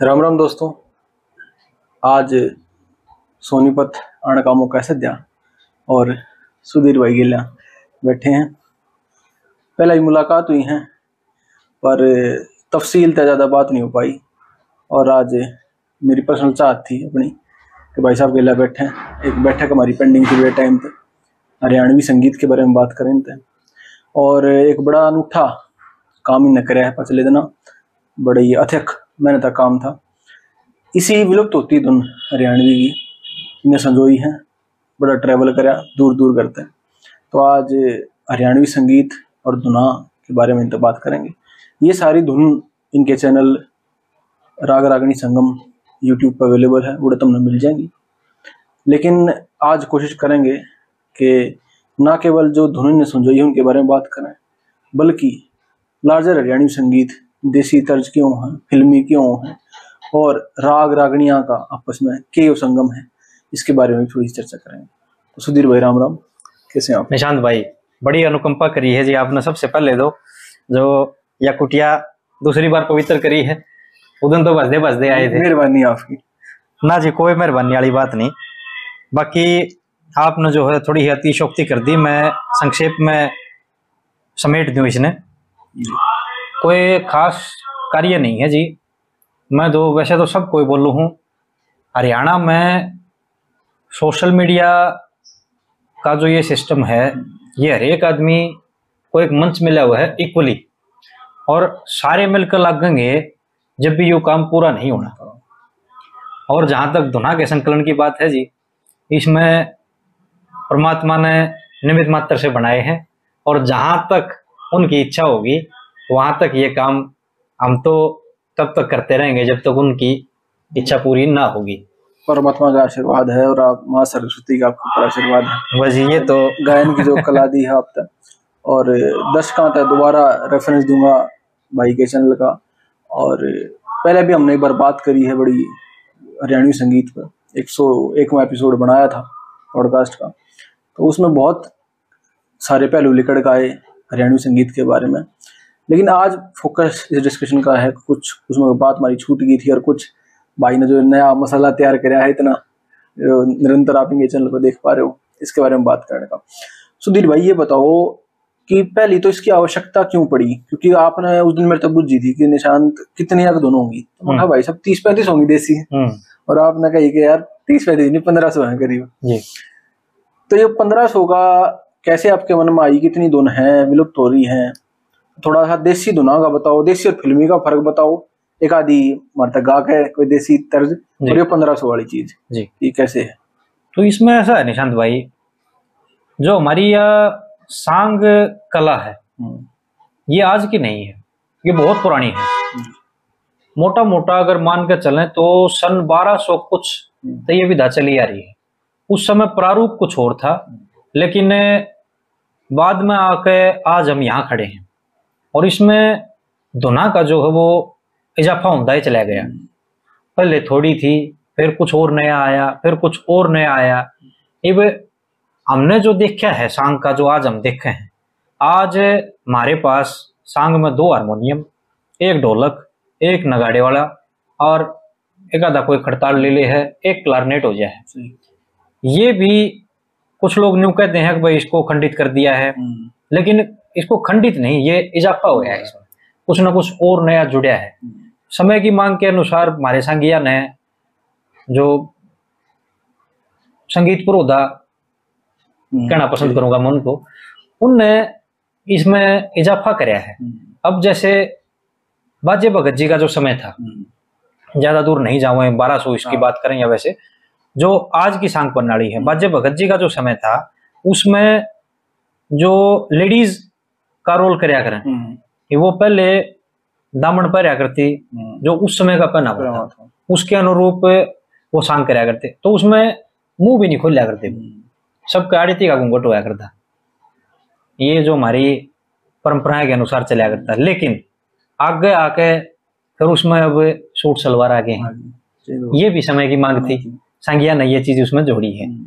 राम राम दोस्तों। आज सोनीपत आने का मौका सद्या और सुधीर भाई गिल्ला बैठे हैं। पहले ही मुलाकात हुई है, पर तफसील तक ज़्यादा बात नहीं हो पाई। और आज मेरी पर्सनल चाहत थी अपनी कि भाई साहब गिल्या बैठे हैं। एक बैठक हमारी पेंडिंग थी टाइम पे, हरियाणवी संगीत के बारे में बात करें थे और एक बड़ा अनूठा काम ही न करे पिछले दिन। बड़ा ही अथक मेहनत का काम था। इसी विलुप्त होती धुन हरियाणवी की इन्हें संजोई है, बड़ा ट्रैवल करा दूर दूर करते हैं। तो आज हरियाणवी संगीत और धुना के बारे में तो बात करेंगे। ये सारी धुन इनके चैनल राग रागनी संगम यूट्यूब पर अवेलेबल है, वो तुमने मिल जाएँगी। लेकिन आज कोशिश करेंगे कि ना केवल जो धुन ने संजोई है, उनके बारे में बात करें, बल्कि लार्जर हरियाणवी संगीत देसी तर्ज क्यों है फिल्मी क्यों है और राग रागनिया का आपस में के संगम है इसके बारे में थोड़ी चर्चा करेंगे। तो सुधीर भाई राम राम कैसे आप? निशांत भाई बड़ी अनुकंपा करी है जी आपने सबसे पहले दो जो या कुटिया दूसरी बार पवित्र करी है उदन तो बसदे बसदे आए थे। मेहरबानी आपकी। ना जी कोई मेहरबानी वाली बात नहीं। बाकी आपने जो है थोड़ी अतिशोक्ति कर दी मैं संक्षेप में समेट दूँ इसने। कोई खास कार्य नहीं है जी। मैं तो वैसे तो सब कोई बोलू हूँ। हरियाणा में सोशल मीडिया का जो ये सिस्टम है, ये हर एक आदमी को एक मंच मिला हुआ है इक्वली और सारे मिलकर लगेंगे जब भी ये काम पूरा नहीं होना। और जहाँ तक धुना के संकलन की बात है जी, इसमें परमात्मा ने निमित मात्र से बनाए हैं। और जहाँ तक उनकी इच्छा होगी वहाँ तक ये काम हम तो तब तक करते रहेंगे जब तक उनकी इच्छा पूरी ना होगी। परमात्मा का आशीर्वाद है और आप माँ सरस्वती का आपके ऊपर आशीर्वाद है। बस ये तो गायन की जो कला दी है आप तक और दर्शकों तक दोबारा रेफरेंस दूँगा भाई के चैनल का। और पहले भी हमने एक बार बात करी है बड़ी हरियाणवी संगीत पर एक सौ एकवा एपिसोड बनाया था पॉडकास्ट का। तो उसमें बहुत सारे पहलू लिकड़ का आए हरियाणवी संगीत के बारे में। लेकिन आज फोकस इस डिस्कशन का है कुछ उसमें बात हमारी छूट गई थी और कुछ भाई ने जो नया मसाला तैयार कराया है इतना निरंतर आप इनके चैनल पर देख पा रहे हो इसके बारे में बात करने का। सुधीर भाई ये बताओ कि पहली तो इसकी आवश्यकता क्यों पड़ी? क्योंकि आपने उस दिन मेरे तक बुझी थी कि निशांत कितनी यार दोनों होंगी। तो मैं भाई सब तीस पैंतीस होंगी देसी हम्म। और आपने कही कि यार तीस पैंतीस नहीं पंद्रह सौ है करीब। तो ये पंद्रह सौ का कैसे आपके मन में आई कितनी दोनों है विलुप्त हो रही है? थोड़ा सा देसी धुना का बताओ देसी और फिल्मी का फ़र्क बताओ। एक आदि मरता गा के कोई देसी तर्ज और ये पंद्रह सौ वाली चीज़। जी। ये कैसे है? तो इसमें ऐसा है निशांत भाई जो हमारी यह सांग कला है हम्म। ये आज की नहीं है ये बहुत पुरानी है। हम्म। मोटा मोटा अगर मान कर चले तो सन 1200 कुछ। तो ये विधा चली आ रही है। उस समय प्रारूप कुछ और था लेकिन बाद में आके आज हम यहाँ खड़े हैं। और इसमें दुना का जो है वो इजाफा होता ही चला गया। पहले थोड़ी थी फिर कुछ और नया आया फिर कुछ और नया आया। अब हमने जो देखा है सांग का जो आज हम देखे हैं आज हमारे पास सांग में दो हारमोनियम एक ढोलक एक नगाड़े वाला और एक आधा कोई खड़ताल ले ले है एक क्लारनेट हो जाए ये भी कुछ लोग न्यू कहते हैं कि भाई इसको खंडित कर दिया है। हम्म। लेकिन इसको खंडित नहीं ये इजाफा हो गया है इसमें। कुछ ना कुछ और नया जुड़ा है। समय की मांग के अनुसार हमारे संज्ञा ने जो संगीत पुरोधा हम्म, कहना पसंद करूँगा मैं उनको उनने इसमें इजाफा कराया है। हम्म। अब जैसे बाजे भगत जी का जो समय था हम्म। ज़्यादा दूर नहीं जाऊँ बारह सौ इसकी हाँ। बात करें या वैसे जो आज की सांग प्रणाली है बाजे भगत जी का जो समय था उसमें जो लेडीज़ का रोल कराया करें। हम्म। कि वो पहले दामन पहरा करती हम्म। जो उस समय का पहना था उसके अनुरूप वो सांग कराया करते। तो उसमें मुँह भी नहीं खोलिया करते। हम्म। सबका आड़ती का घूंघट होया करता। ये जो हमारी परंपराएँ के अनुसार चला करता। लेकिन आगे आके फिर उसमें अब सूट सलवार आ गए हैं हाँ ये भी समय की मांग थी। हाँ संज्ञा ने ये चीज़ उसमें जोड़ी है।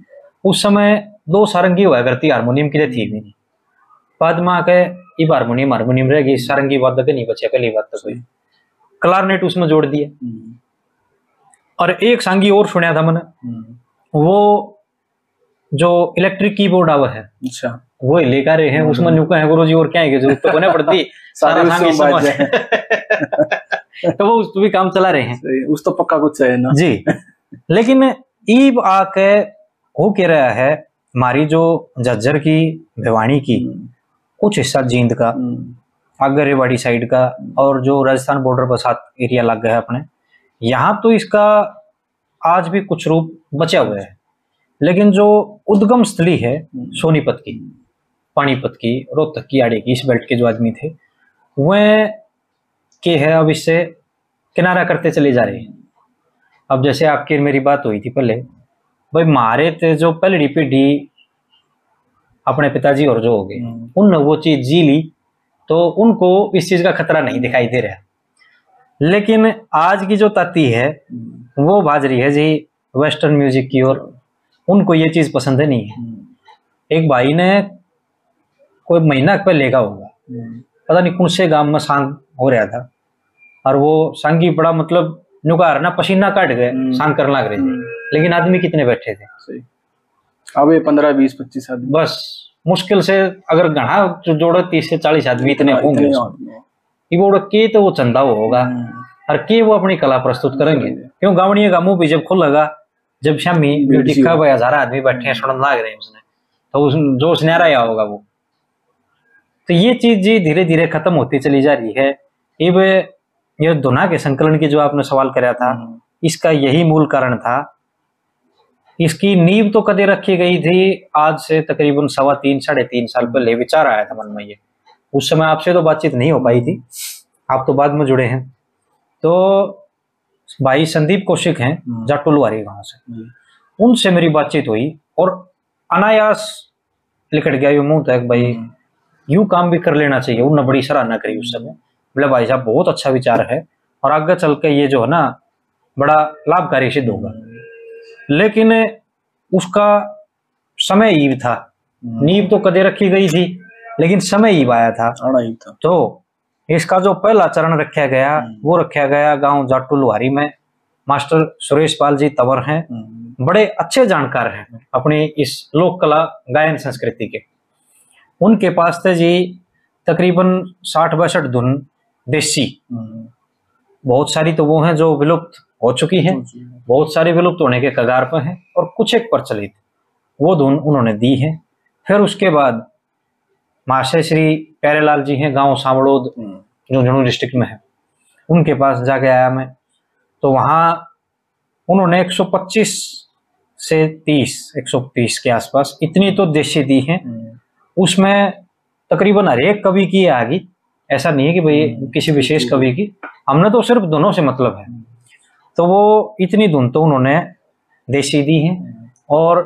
उस समय दो सारंगी हुआ करती हारमोनियम के लिए थी भी नहीं। बाद में आके इब हारमोनियम हारमोनियम रहेगी सारंगी वादक नहीं बचा पहली बात तो कोई। क्लारनेट उसमें जोड़ दिया। और एक सांगी और सुना था मैंने। हम्म। वो जो इलेक्ट्रिक कीबोर्ड आवा है अच्छा। वो ही लेकर रहे हैं उसमें न्यू है गुरु जी और क्या है ज़रूरत तो पड़ती। सारा सांगी समझ तो वो उस पे भी काम चला रहे हैं। उस तो पक्का कुछ है ना। जी। लेकिन ईब आके हो कह रहा है हमारी जो झज्जर की भिवानी की। हम्म, कुछ हिस्सा जींद का हम्म, आगर रेवाड़ी साइड का और जो राजस्थान बॉर्डर पर सात एरिया लग गया है अपने यहाँ तो इसका आज भी कुछ रूप बचा हुआ है। लेकिन जो उद्गम स्थली है सोनीपत की पानीपत की रोहतक की आड़े की इस बेल्ट के जो आदमी थे वह के है अब इससे किनारा करते चले जा रहे हैं। अब जैसे आपकी मेरी बात हुई थी पहले भाई मारे थे जो पहली पीढ़ी अपने पिताजी और जो हो गए। हम्म, उनने वो चीज़ जी ली तो उनको इस चीज़ का खतरा नहीं दिखाई दे रहा। लेकिन आज की जो ताती है हम्म, वो भाज रही है जी वेस्टर्न म्यूज़िक की और उनको ये चीज़ पसंद नहीं है। हम्म, एक भाई ने कोई महीना पहले का होगा। पता नहीं कौन से गाँव में सांग हो रहा था। और वो सांगी बड़ा मतलब नुकार ना पसीना काट गए। सांग करने लग रहे थे। लेकिन आदमी कितने बैठे थे। अब ये पंद्रह बीस पच्चीस आदमी। बस मुश्किल से अगर घना जो जोड़ो तीस से चालीस आदमी इतने होंगे। हैं। कि वो के तो वो चंदा वो होगा। हम्म, और के वो अपनी कला प्रस्तुत करेंगे? क्यों गावड़िया का मुँह भी जब खुलेगा जब शामी दिखा भाई हज़ार आदमी बैठे हैं सुनने लग रहे हैं उसने। तो उस जो सुनहरा या होगा वो। तो ये चीज़ जी धीरे धीरे खत्म होती चली जा रही है। अब ये धुना के संकलन की जो आपने सवाल कराया था हम्म, इसका यही मूल कारण था इसकी नींव तो कदे रखी गई थी? आज से तकरीबन सवा तीन साढ़े तीन साल पहले विचार आया था मन में ये। उस समय आपसे तो बातचीत नहीं हो पाई थी। आप तो बाद में जुड़े हैं। तो भाई संदीप कौशिक हैं हम्म। जाटुलवारी गाँव से। उनसे मेरी बातचीत हुई और अनायास लिकट गया यूँ मुँह तक भाई हम्म, यूँ काम भी कर लेना चाहिए उन्होंने बड़ी सराहना करी उस समय। बोले भाई साहब बहुत अच्छा विचार है और आगे चल के ये जो है ना बड़ा लाभकारी सिद्ध होगा। लेकिन उसका समय ईव था। हम्म, नींव तो कदे रखी गई थी लेकिन समय ईव आया था। था। तो इसका जो पहला चरण रखा गया हम्म। वो रखा गया गाँव जाटू लुहारी में। मास्टर सुरेश पाल जी तंवर हैं। हम्म, बड़े अच्छे जानकार हैं अपनी इस लोक कला गायन संस्कृति के। उनके पास थे जी तकरीबन साठ बासठ धुन देसी। बहुत सारी तो वो हैं जो विलुप्त हो चुकी हैं। बहुत सारी विलुप्त होने के कगार पर हैं और कुछ एक प्रचलित वो धुन उन्होंने दी है। फिर उसके बाद महाशय श्री प्यारेलाल जी हैं गाँव सावड़ोद हम्म, झुंझुनू डिस्ट्रिक्ट में है। उनके पास जाके आया मैं। तो वहाँ उन्होंने 125 से 30 130 के आसपास इतनी तो देशी दी हैं। हम्म, उसमें तकरीबन हर एक कवि की है आगी। ऐसा नहीं है कि भाई किसी विशेष कवि की। हमने तो सिर्फ़ दोनों से मतलब है। तो वो इतनी धुन तो उन्होंने देशी दी है और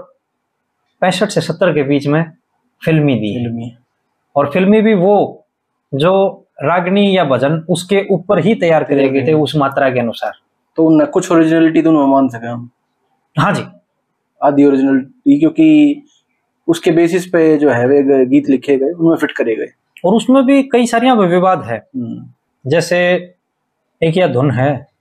पैंसठ से सत्तर के बीच में फिल्मी दी फिल्मी। और फिल्मी भी वो जो रागनी या भजन उसके ऊपर ही तैयार करे गए थे उस मात्रा के अनुसार। तो उनने कुछ ओरिजिनलिटी तो मान सके हम? हाँ जी। आधी ओरिजिनलिटी क्योंकि उसके बेसिस पे जो है वे गीत लिखे गए उनमें फिट करे गए। और उसमें भी कई सारियाँ विवाद है। हम्म, जैसे एक यह धुन है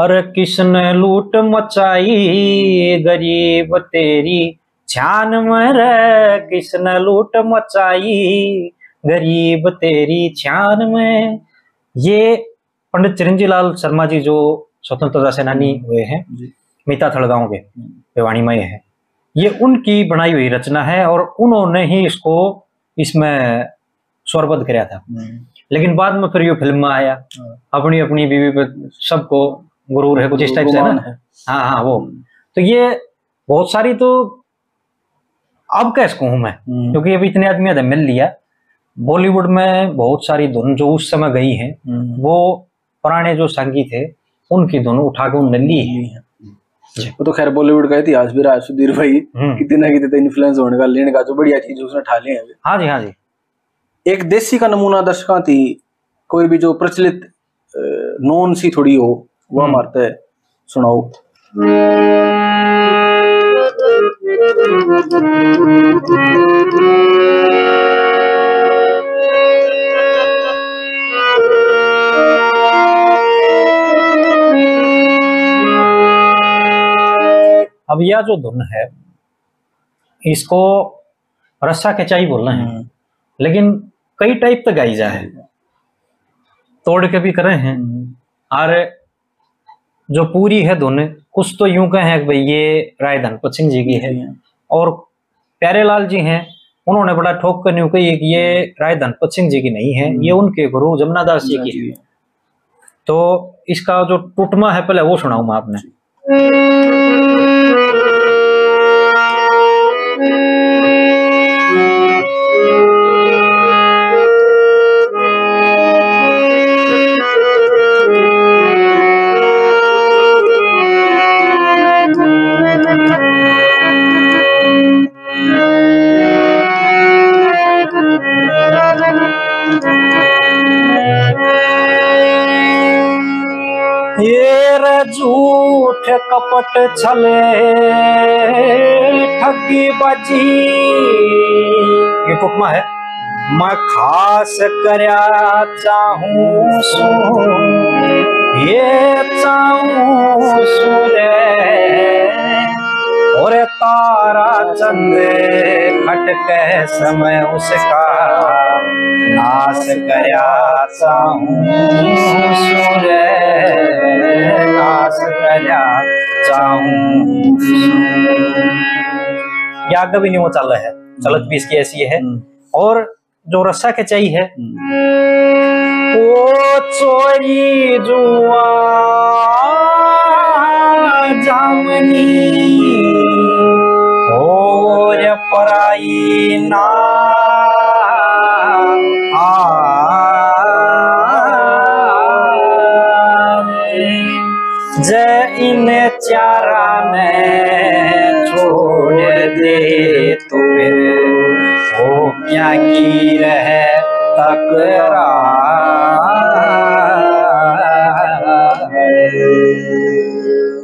अरे किसने लूट मचाई गरीब तेरी। छान में रे किसने लूट मचाई गरीब तेरी छान में। ये पंडित चिरंजी लाल शर्मा जी जो स्वतंत्रता सेनानी हुए हैं मीता थड़गांव के भिवानी में है। ये उनकी बनाई हुई रचना है और उन्होंने ही इसको इसमें स्वरबद्ध कराया था। हम्म, लेकिन बाद में फिर ये फ़िल्म में आया। हाँ। अपनी अपनी बीवी सबको गुरूर है कुछ इस टाइप से है ना? है। हाँ हाँ वो। तो ये बहुत सारी तो अब कैसे कहूँ मैं हम्म, क्योंकि अभी इतने आदमी ने मिल लिया। बॉलीवुड में बहुत सारी धुन जो उस समय गई हैं हम्म, वो पुराने जो संगीत थे उनकी धुन उठा के उनने ली है। वो तो खैर बॉलीवुड का इतिहास भी रहा है सुधीर भाई हम्म। कितने ना कितने इन्फ्लुएंस होने का लेने का जो बढ़िया चीज़ उसने ठा लिया हैं हाँ जी हाँ जी। एक देसी का नमूना दर्शका थी कोई भी जो प्रचलित नॉन सी थोड़ी हो वह। मारता सुनाओ। अब यह जो धुन है इसको रस्सा खिंचाई बोल रहे हैं। हम्म, लेकिन कई टाइप तक गाई जाए तोड़ के भी करे हैं। हम्म, और जो पूरी है धुन कुछ तो यूँ कहे कि भाई ये राय धनपत सिंह जी की है। और प्यारेलाल जी हैं उन्होंने बड़ा ठोक कर यूँ कही कि ये राय धनपत सिंह जी की नहीं है ये उनके गुरु जमुनादास जी की है। तो इसका जो टुटमा है पहले वो सुनाऊ मैं आपने। झूठ कपट छले, ठगी बजी। ये टुकमा है। मैं खास करया चाहूँ सो ये चाहूँ सुरे और तारा चंद खटके समय उसका नाश करया चाहूँ सुरे नाश करया चाहूँ ये भी नहीं वो चल रहा है। चलत भी इसकी ऐसी है। और जो रस्सा खिंचाई है ओ चोरी जुआ जामनी। और पराई ना जय इन चारा ने छोड़ दे तो फिर वो क्या की रहे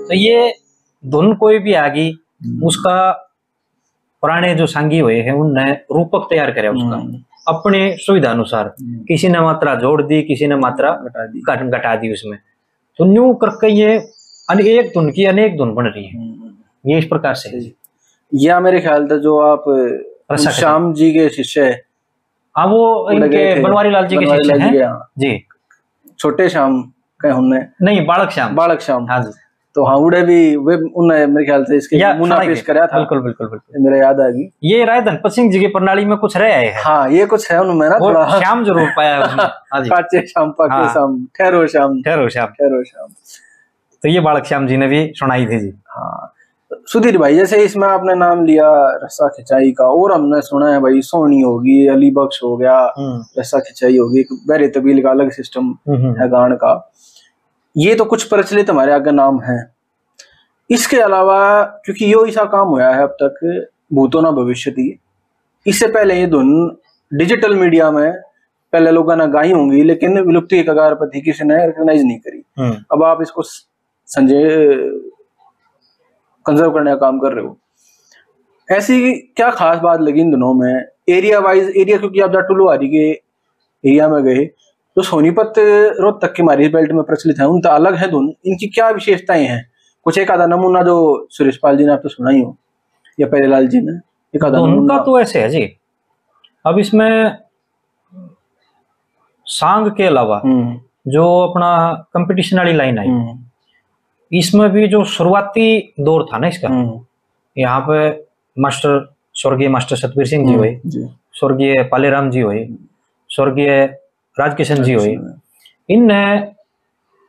तो ये धुन कोई भी आ गई उसका पुराने जो सांगी हुए हैं उनने रूपक तैयार करे उसका। हम्म। अपने सुविधा अनुसार किसी ने मात्रा जोड़ दी किसी ने मात्रा घटा दी। घटा दी उसमें। तो न्यू करके ये अनेक धुन की अनेक धुन बन रही है। हम्म। ये इस प्रकार से यह मेरे ख्याल था जो आप श्याम जी के शिष्य है हाँ वो इनके बनवारी लाल जी के शिष्य हैं। जी। छोटे श्याम कहे हमने। नहीं बालक श्याम। बालक श्याम। हाँ जी। तो हाँ उड़े भी वे उन्हें मेरे ख्याल से इसके नमूना पेश। कराया था। बिल्कुल बिल्कुल बिल्कुल। मेरे याद आ गई। ये राय धनपत सिंह जी की प्रणाली में कुछ रह आए हाँ। ये कुछ है उनमें ना थोड़ा। श्याम ज़रूर पाया काचे श्याम पाके हाँ। श्याम। ठहरो श्याम। ठहरो श्याम। ठहरो श्याम। तो ये बालक श्याम जी ने भी सुनाई थी जी। हाँ। सुधीर भाई जैसे इसमें आपने नाम लिया रस्सा खिंचाई का और हमने सुना है भाई सोनी होगी अली बख्श हो गया हम्म, रस्सा खिंचाई होगी बहरे तबील का अलग सिस्टम हम्म, हम्म। है गान का। ये तो कुछ प्रचलित हमारे आगे नाम है। इसके अलावा क्योंकि यो ऐसा काम हुआ है अब तक भूतो ना भविष्य थी। इससे पहले ये धुन डिजिटल मीडिया में पहले लोगों ने गाई होंगी लेकिन विलुप्ति के कगार पर थी किसी ने रिकॉग्नाइज नहीं करी। हम्म, अब आप इसको संजय कंजर्व करने का काम कर रहे हो। ऐसी क्या खास बात लगी इन दिनों में? एरिया वाइज एरिया क्योंकि आप जाटुलुहारी के एरिया में गए जो सोनीपत रोहतक की मारी बेल्ट में प्रचलित है उनका अलग है दोनों। इनकी क्या विशेषताएँ हैं? कुछ एक आधा नमूना जो सुरेश पाल जी ने आप तो सुना ही हो या पेरेलाल जी ने एक आधा उनका नमूना। तो ऐसे है जी। अब इसमें सांग के अलावा हम्म, जो अपना कंपटीशन वाली लाइन आई हम्म, इसमें भी जो शुरुआती दौर था ना इसका हम्म, यहाँ पे मास्टर स्वर्गीय मास्टर सतबीर सिंह जी हुए स्वर्गीय पालेराम जी हुए स्वर्गीय राजकिशन जी हुए। इनने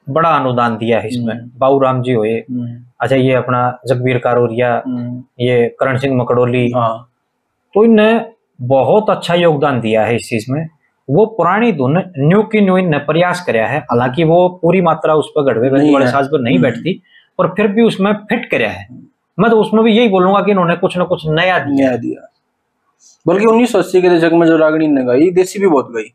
बड़ा अनुदान दिया है इसमें। हम्म। बाबू राम जी हुए। हम्म, अच्छा ये अपना जगबीर कारोरिया हम्म, ये करण सिंह मकड़ोली। हाँ। तो इनने बहुत अच्छा योगदान दिया है इस चीज़ में। वो पुरानी धुन न्यू की न्यू इनने प्रयास कराया है। हालाँकि वो पूरी मात्रा उस पर गढ़वे है। साज पर नहीं। बैठती पर फिर भी उसमें फिट कराया है। मैं तो उसमें भी यही बोलूँगा कि इन्होंने कुछ ना कुछ नया दिया न्याय दिया। बल्कि उन्नीस सौ अस्सी के दशक में जो रागणी ने गाई देसी भी बहुत गई।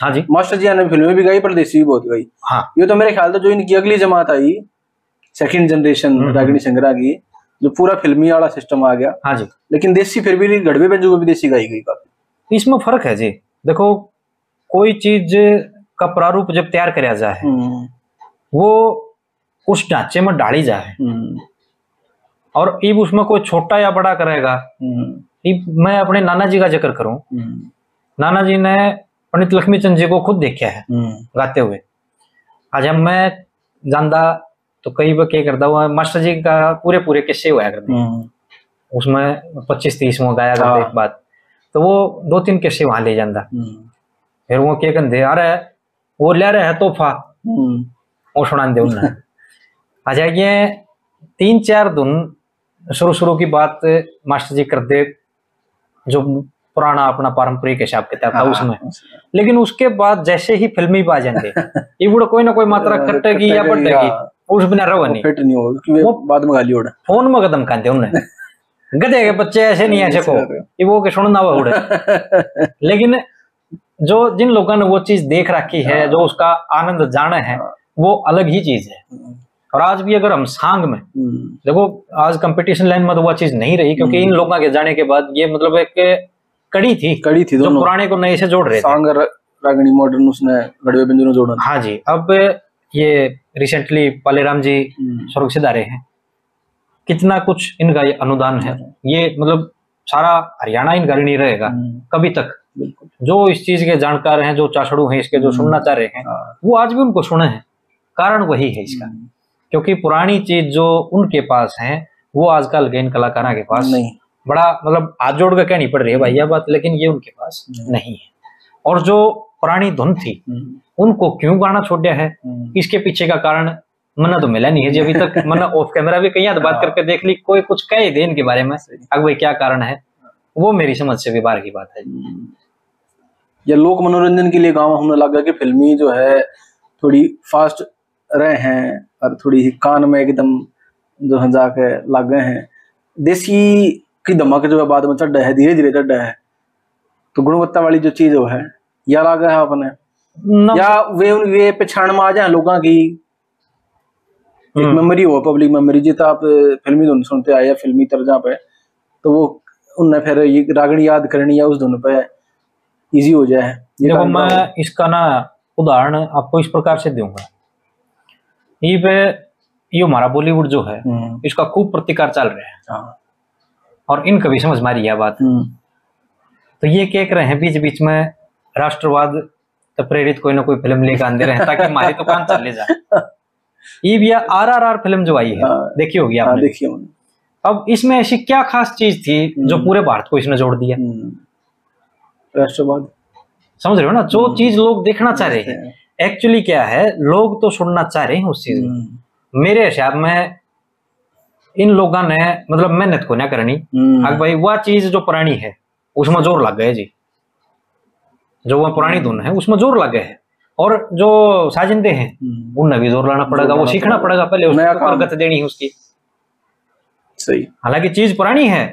हाँ जी। मास्टर जी ने फ़िल्में भी गाई पर देसी भी बहुत गई। हाँ। ये तो मेरे ख्याल से जो इनकी अगली जमात आई सेकंड जनरेशन हम्म। रागनी संग्रह की जो पूरा फिल्मी वाला सिस्टम आ गया। हाँ जी। लेकिन देसी फिर भी गढ़वे बेंजू में भी देसी गाई गई काफ़ी। इसमें फ़र्क है जी। देखो कोई चीज़ का प्रारूप जब तैयार कराया जाए हम्म, वो उस ढांचे में डाली जाए। हम्म, और ईब उसमें कोई छोटा या बड़ा करेगा ईब मैं अपने नाना जी का ज़िक्र करूँ। नाना जी ने पंडित लक्ष्मी चंद जी को खुद देखा है गाते हुए। आज हम मैं जानदा तो कई बार क्या करता हुआ मास्टर जी का पूरे पूरे किस्से हुआ करते उसमें पच्चीस तीस में गाया करते एक बात तो वो दो तीन किस्से वहाँ ले जाता फिर वो क्या कहते अरे वो ले रहे है तोहफा। वो सुना दे उन्हें। आ जाइए तीन चार धुन शुरू शुरू की बात मास्टर जी कर दे जो पुराना अपना पारंपरिक हिसाब किताब था हाँ, उसमें। लेकिन उसके बाद जैसे ही फिल्मी पा जाएँगे ये कोई ना कोई मात्रा कटेगी या बढ़ेगी उस बिना रहो नहीं। फिट नहीं होगा वो बाद में गाली उड़ा। फ़ोन में कदम कहते उन्हें गधे के बच्चे ऐसे नहीं ऐसे को ये वो के सुनना हुआ उड़े। लेकिन जो जिन लोगों ने वो चीज़ देख रखी है हाँ। जो उसका आनंद जाना है हाँ। वो अलग ही चीज़ है। और आज भी अगर हम सांग में हम्म। देखो आज कंपटीशन लाइन में तो वो चीज़ नहीं रही क्योंकि इन हम्म। लोगों के जाने के बाद ये मतलब एक कड़ी थी। कड़ी थी जो पुराने को नए से जोड़ रहे सांग रागनी मॉडर्न उसने गड़वे व्यंजनों जोड़ा। हाँ जी अब ये रिसेंटली पालेराम जी हम्म। स्वर्ग से दारे हैं। कितना कुछ इनका ये अनुदान है। ये मतलब सारा हरियाणा इनका ऋणी रहेगा कभी तक। जो इस चीज़ के जानकार हैं जो चाशड़ू हैं इसके जो सुनना चाह रहे हैं हाँ। वो आज भी उनको सुने हैं। कारण वही है इसका। क्योंकि पुरानी चीज़ जो उनके पास है वो आजकल के इन कलाकारों के पास नहीं। बड़ा मतलब हाथ जोड़ कर कहनी पड़ रही है भाई यह बात लेकिन ये उनके पास नहीं, नहीं है और जो पुरानी धुन थी हम्म। उनको क्यों गाना छोड़ दिया है हम्म। इसके पीछे का कारण मना तो मिला नहीं है जी अभी तक मना ऑफ़ कैमरा भी कहीं बात। करके देख ली कोई कुछ कहे दे इनके बारे में अब भाई क्या कारण है वो मेरी समझ से भी बाहर की बात है हम्म। या लोक मनोरंजन के लिए गाँव होने लगा कि फिल्मी जो है थोड़ी फास्ट रहे हैं और थोड़ी कान में एकदम जो है जाके लग गए हैं देसी की धमक जो है बाद में चढ़ है धीरे धीरे चढ़ है। तो गुणवत्ता वाली जो चीज़ वो है या लगा है अपने या वे वे पछाण में आ जाए लोगों की? एक मेमोरी हम्म। हो पब्लिक मेमोरी जित आप फिल्मी धुन सुनते आए या फिल्मी तर्जा पे तो वो उनने फिर रागणी याद करनी या उस धुन पे इजी हो जाए। देखो मैं इसका ना उदाहरण आपको इस प्रकार से दूँगा। ये पे ये हमारा बॉलीवुड जो है हम्म। इसका खूब प्रतिकार चल रहा है। हाँ। और इन कभी समझ मारी है बात। हम्म। तो ये कह रहे हैं बीच बीच में राष्ट्रवाद तो प्रेरित कोई ना कोई फ़िल्म लेकर आंदे रहे ताकि हमारी तो काम चले जाए। ये भी आर आर आर फ़िल्म जो आई है हाँ। देखी होगी आपने? हाँ, देखी अब इसमें ऐसी क्या खास चीज़ थी जो हम्म। पूरे भारत को इसने जोड़ दिया राष्ट्रवाद। समझ रहे हो ना? जो चीज़ लोग देखना चाह रहे हैं। एक्चुअली क्या है लोग तो सुनना चाह रहे हैं उस चीज़ हम्म। मेरे हिसाब में इन लोगों ने मतलब मेहनत को ना करनी। हम्म। भाई वह चीज़ जो पुरानी है उसमें ज़ोर लग गए जी। जो वह पुरानी धुन है उसमें ज़ोर लग गए है। और जो साजिंदे हैं हम्म। उनमें भी ज़ोर लाना पड़ेगा वो सीखना पड़ेगा। पहले उसको गत देनी है उसकी। सही। हालाँकि चीज़ पुरानी है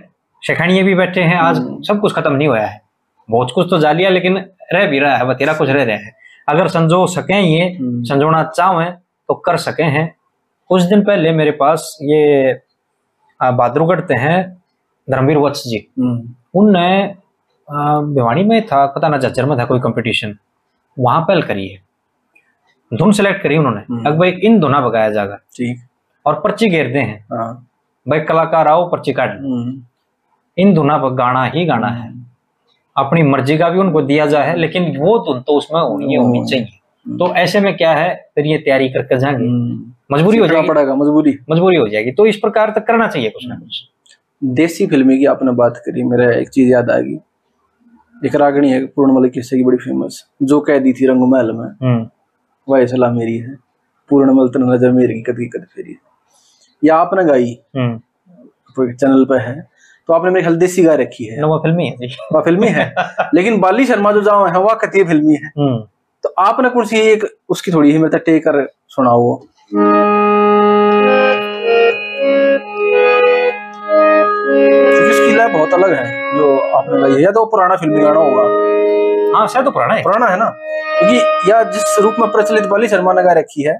शेखानिये भी बैठे हैं आज सब कुछ खत्म नहीं हुआ है। बहुत कुछ तो जा लिया लेकिन रह भी रहा है बतेरा कुछ रह रहा है। अगर संजो सके ये हम्म। संजोना चाहें तो कर सके हैं। कुछ दिन पहले मेरे पास ये बहादुरगढ़ हैं धर्मवीर वत्स जी। हम्म। उनने भिवानी में था पता ना जज्जर में था कोई कंपटीशन वहाँ पहल करी है। धुन सेलेक्ट करी उन्होंने। हम्म। अब भाई इन धुना बगाया जाएगा। ठीक। और पर्ची घेरते हैं। हाँ। भाई कलाकार आओ पर्ची काट इन धुना पर गाना ही गाना है। अपनी मर्ज़ी का भी उनको दिया जाए लेकिन वो धुन तो उसमें होनी होनी चाहिए। हम्म। तो ऐसे में क्या है? फिर ये तैयारी करके जाएँगे। हम्म। मजबूरी हो जाएगी। पड़ेगा मजबूरी। मजबूरी हो जाएगी। तो इस प्रकार तक करना चाहिए कुछ ना कुछ। देसी फ़िल्में की आपने बात करी मेरा एक चीज़ याद आ गई। एक रागणी है पूर्णमल किस्से की बड़ी फ़ेमस जो कह दी थी रंग महल में हम्म। वह सलाह मेरी है। पूर्णमल तन नज़र मेरी कद कद फेरी या आपने गाई चैनल पे है तो आपने मेरे ख्याल देसी गाय रखी है। वो फिल्मी है वो फिल्मी है। लेकिन बाली शर्मा जो जाओ है वह कतिय फिल्मी है। हम्म। तो आपने कुछ सी एक उसकी थोड़ी ही मेरे टेक कर सुनाओ। इसकी बहुत अलग है जो आपने गाई है या तो पुराना फिल्मी गाना होगा। हाँ शायद तो पुराना है। पुराना है ना? क्योंकि या जिस रूप में प्रचलित बाली शर्मा ने गाय रखी है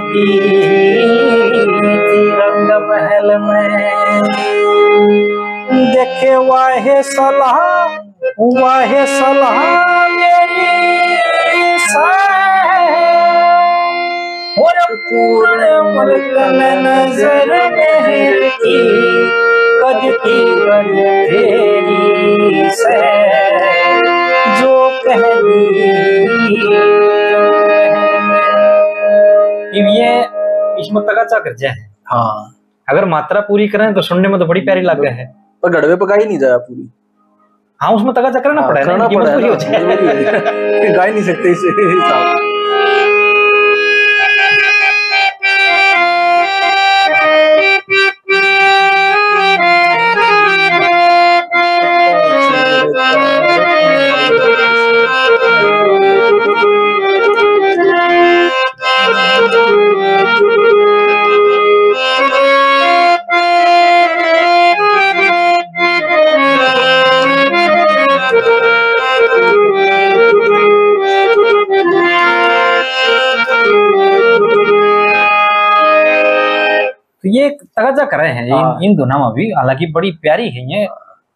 की थी रंग महल में। देखे, वाहे सलाह वाहे सलाह नज़र मेहर की करती गढ़ फेरी से जो ये इसमें तगाचा कर जाए हाँ। अगर मात्रा पूरी करें तो सुनने में तो बड़ी प्यारी लग है। पर गड़वे ही नहीं जाए पूरी। हाँ उसमें तगाचा करना हाँ, पड़ा है ना, पड़ा ना, होती है। मजबूरी गा नहीं सकते इस हिसाब। तगाचा कर रहे हैं। हाँ। इन, इन दोनों में भी हालाँकि बड़ी प्यारी है ये।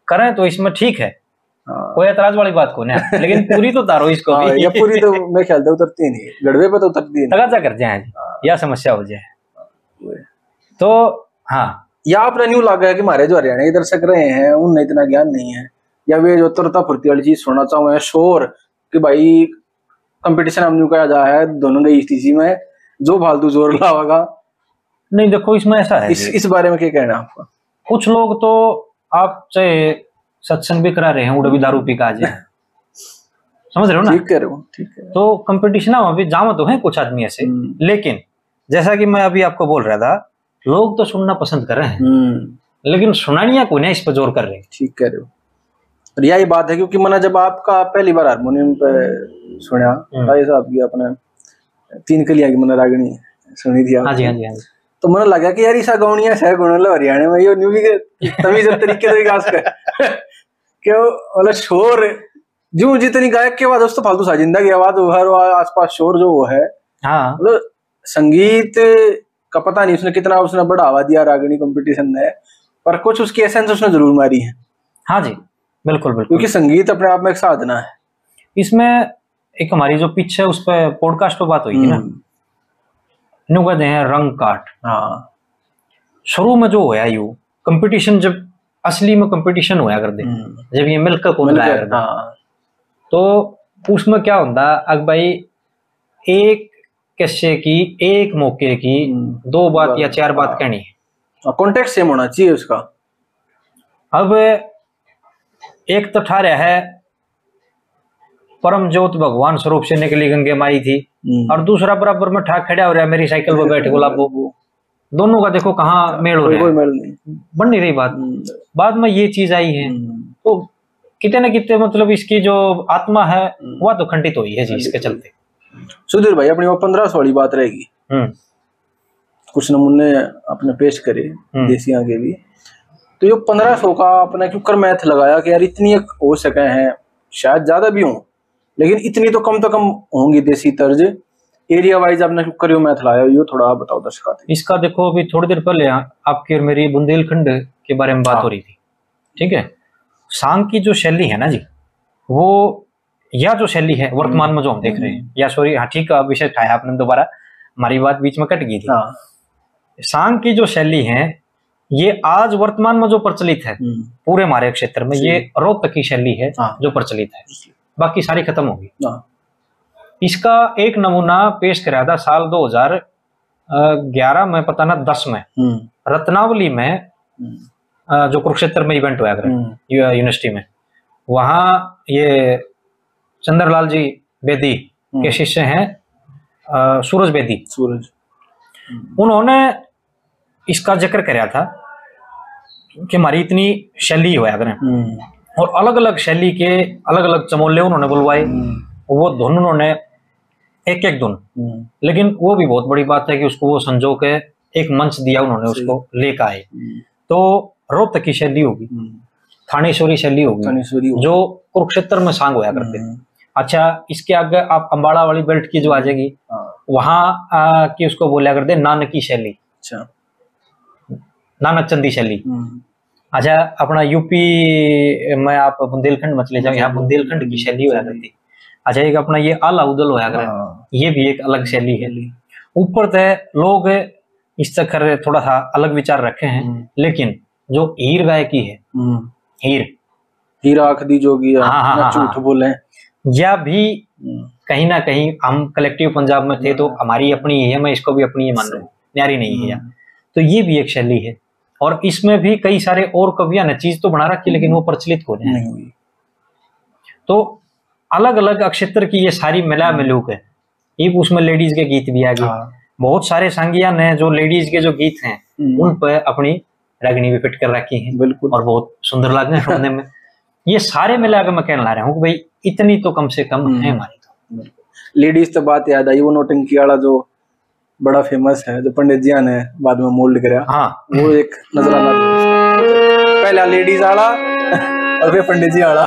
करें तो इसमें ठीक है। हाँ। कोई एतराज़ वाली बात को नहीं लेकिन पूरी तो तारो इसको हाँ, भी। ये पूरी तो मैं ख्याल से उतरती नहीं गड़वे पे तो उतरती नहीं। तगाचा कर जाए या समस्या हो जाए। तो हाँ। या आपने न्यू लगा है कि हमारे जो हरियाणा के दर्शक रहे हैं उनने इतना ज्ञान नहीं है। या वे जो तुरता फुर्ती वाली चीज़ सुनना चाहो है शोर कि भाई कंपटीशन हम न्यू कहा जा है दोनों के स्थिति में जो फालतू ज़ोर लावागा नहीं देखो इसमें ऐसा है इस इस बारे में क्या कहना है आपका? कुछ लोग तो आप चाहे सत्संग भी करा रहे हैं उड़ा भी दारू पी का जाए समझ रहे हो ना? ठीक कह रहे हो ठीक है। तो कंपटीशन में भी जामा तो है कुछ आदमी ऐसे। हम्म। लेकिन जैसा कि मैं अभी आपको बोल रहा था लोग तो सुनना पसंद कर रहे हैं। हम्म। लेकिन सुनानिया को नहीं इस पर ज़ोर कर रहे हैं? ठीक कह रहे हो। और यही बात है क्योंकि मैंने जब आपका पहली बार हारमोनियम पे सुना हम्म। भाई साहब की अपने तीन कलिया की मैंने रागनी सुनी थी हाँ जी हाँ जी हाँ जी। तो मन लगा कि यार ईसा गौनिया सह गुण लो हरियाणा में ये न्यू भी के तमीज और तरीके से विकास कर। कि वो मतलब शोर जो जितनी गायक के बाद दोस्तों फालतू साजिंदा की आवाज़ हर आसपास शोर जो वो है। हाँ। मतलब संगीत का पता नहीं उसने कितना उसने बढ़ावा दिया रागनी कंपटीशन ने पर कुछ उसकी एसेंस उसने ज़रूर मारी है। हाँ जी बिल्कुल बिल्कुल। क्योंकि संगीत अपने आप में एक साधना है। इसमें एक हमारी जो पिच है उस पर पॉडकास्ट पे बात हुई थी ना? न्यू कहते हैं रंग काट। हाँ। शुरू में जो होया यू कंपटीशन जब असली में कंपटीशन होया कर दे हम्म, जब ये मिलकर कौन मिलकर, लाया कर दे हाँ। तो उसमें क्या होता अग भाई एक किस्से की एक मौके की हम्म। दो बात या चार बात कहनी। है कॉन्टेक्ट सेम होना चाहिए उसका। अब एक तो ठा रहा है परम ज्योत भगवान स्वरूप से निकली गंगे माई थी। हम्म। और दूसरा बराबर में ठा खड़ा हो रहा है मेरी साइकिल पर बैठे गुलाबो दोनों का देखो कहाँ मेल हो रहा है। मेल नहीं। बन नहीं रही बात। हम्म, बाद में ये चीज़ आई है। हम्म, तो कितने न कितने मतलब इसकी जो आत्मा है वह तो खंडित हुई है जी इसके चलते। सुधीर भाई अपनी वो पंद्रह सौ वाली बात रहेगी। कुछ नमूने अपने पेश करे देसियाँ के भी। तो ये पंद्रह सौ का अपने क्यों कर मैथ लगाया कि यार इतनी हो सके हैं? शायद ज़्यादा भी हों। लेकिन इतनी तो कम तो कम होंगी देसी तर्ज। एरिया वाइज आपने करियो मैथ लाया ये थोड़ा आप बताओ दर्शक इसका देखो अभी थोड़ी देर पहले आपकी और मेरी बुंदेलखंड के बारे में बात हाँ। हो रही थी। ठीक है? सांग की जो शैली है ना जी वो या जो शैली है वर्तमान में जो हम देख रहे हैं या सॉरी हाँ ठीक है विषय उठाया आपने दोबारा हमारी बात बीच में कट गई थी। हाँ। सांग की जो शैली है ये आज वर्तमान में जो प्रचलित है हम्म, पूरे हमारे क्षेत्र में ये रोहतक की शैली है हाँ। जो प्रचलित है। बाकी सारी खत्म होगी। हाँ, इसका एक नमूना पेश कराया था साल 2011 में पता ना 10 में। हम्म, रत्नावली में हम्म, जो कुरुक्षेत्र में इवेंट हुआ हम्म, यूनिवर्सिटी में वहाँ ये चंद्रलाल जी बेदी के शिष्य हैं सूरज बेदी। सूरज। उन्होंने इसका ज़िक्र कराया था कि हमारी इतनी शैली हुआ करें और अलग अलग शैली के अलग अलग चमोले उन्होंने बुलवाए। हम्म, वो धुन उन्होंने एक एक धुन। हम्म, लेकिन वो भी बहुत बड़ी बात है कि उसको वो संजो के एक मंच दिया उन्होंने उसको लेकर आए। हम्म, तो रोहतक की शैली होगी। थानेश्वरी शैली होगी। जो कुरुक्षेत्र में सांग होया करते थे। अच्छा इसके आगे आप अंबाड़ा वाली बेल्ट की जो आ जाएगी हाँ, वहाँ की उसको बोला करते नानकी शैली। अच्छा। नानक चंदी शैली। अच्छा अपना यूपी में आप बुंदेलखंड में चले जाओ यहाँ बुंदेलखंड की शैली होया करती अच्छा एक अपना ये आला उदल होया करे हाँ, ये भी एक अलग शैली है। ऊपर तय लोग इस चक्कर थोड़ा सा अलग विचार रखे हैं हम्म, लेकिन जो हीर गायकी है हम्म। हीर। आख दी जोगी हाँ, हाँ, हाँ, झूठ हाँ। बोले। या भी हम्म, कहीं ना कहीं हम कलेक्टिव पंजाब में थे तो हमारी अपनी है मैं इसको भी अपनी ही मान रहा हूँ। न्यारी नहीं है। तो ये भी एक शैली है। और इसमें भी कई सारे और कवियाँ ने चीज़ तो बना रखी लेकिन वो प्रचलित हो रहे हैं। हुई। तो अलग अलग अक्षेत्र की ये सारी मिला मिलूक है। ये उसमें लेडीज़ के गीत भी आ गए। हाँ, बहुत सारे सांगिया ने जो लेडीज़ के जो गीत हैं हम्म, उन पर अपनी रागनी भी फिट कर रखी है। बिल्कुल। और बहुत सुंदर लग रहे हैं सुनने में। ये सारे मिला के मैं कहने ला रहा हूँ भाई इतनी तो कम से कम है हमारी तो। लेडीज़ तो बात याद आई वो नोटंकी वाला जो बड़ा फ़ेमस है जो पंडित जी ने बाद में मोल्ड करा। हाँ। वो एक नजराना। पहला लेडीज़ आला और फिर पंडित जी आला।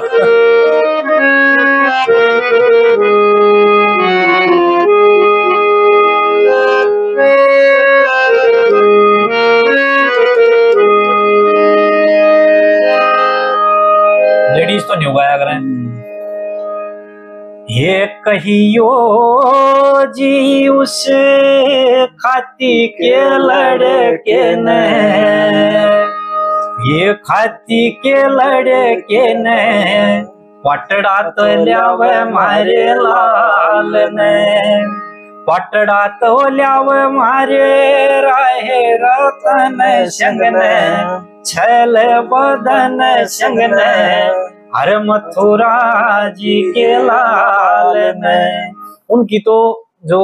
लेडीज़ तो नहीं उगाया करें। ये कहियो जी, उस खाती के लड़के ने। ये खाती के लड़के ने, पटड़ा तो ल्यावे मारे लाल ने। पटड़ा तो ल्यावे मारे राहे रतन संग ने, छल बदन संग ने। हर मथुरा जी के लाल में। उनकी तो जो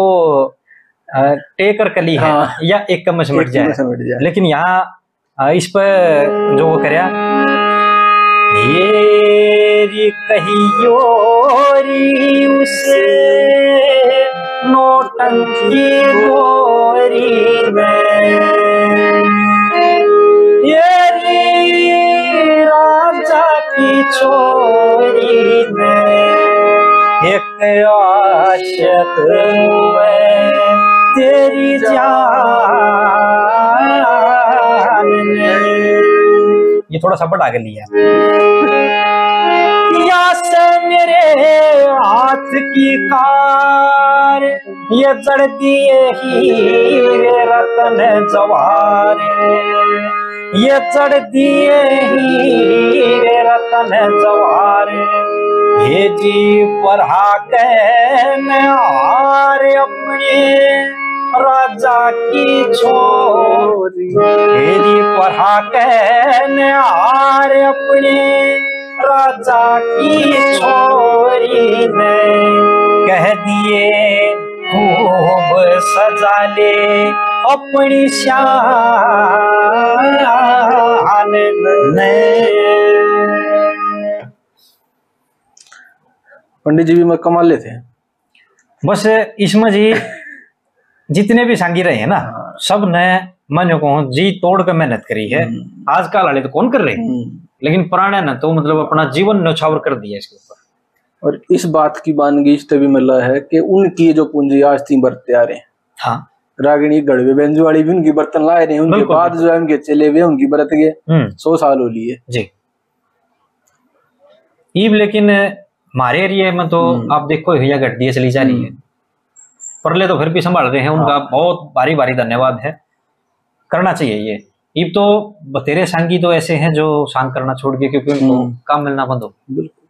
टेकर कली है हाँ। या एक कम एक जाए। जाए। लेकिन यहाँ इस पर जो वो करया ये कहियो री उसे नोटंकी गोरी में। ये में एक आशक में तेरी जान ये थोड़ा सा बड़ा के लिया या से मेरे हाथ की कार, ये चढ़ हीरे रतन जवार। ये चढ़ दिए हीरे रतन जवार। हे जी पढ़ा हार अपने, राजा की छोरी। मेरी पढ़ा हार अपने, राजा की छोरी ने कह दिए, खूब सजा ले। अपनी शान ने पंडित जी भी मैं कमाल थे बस इसमें जी जितने भी सांगी रहे हैं ना सबने मन को जी तोड़ कर मेहनत करी है। आजकल वाले तो कौन कर रहे हैं? हम्म, लेकिन पुराने ने तो मतलब अपना जीवन न्यौछावर कर दिया इसके ऊपर। और इस बात की बानगी इस तभी मिला है कि उनकी जो पूंजी आज तीन बरतते आ रहे हैं। हाँ। रागिणी गढ़वे बेंजू वाली भी उनकी बर्तन लाए रहे उनके बाद जो है उनके चले हुए उनकी बरत गए। हम्म। सौ साल हो लिए। जी। ईब लेकिन हमारे एरिया में तो आप देखो भैया घटती चली जा रही है। परले तो फिर भी संभाल रहे हैं उनका हाँ। बहुत भारी भारी धन्यवाद है। करना चाहिए ये। ईब तो बतेरे सांगी तो ऐसे हैं जो सांग करना छोड़ के क्योंकि उनको काम मिलना बंद हो। बिल्कुल।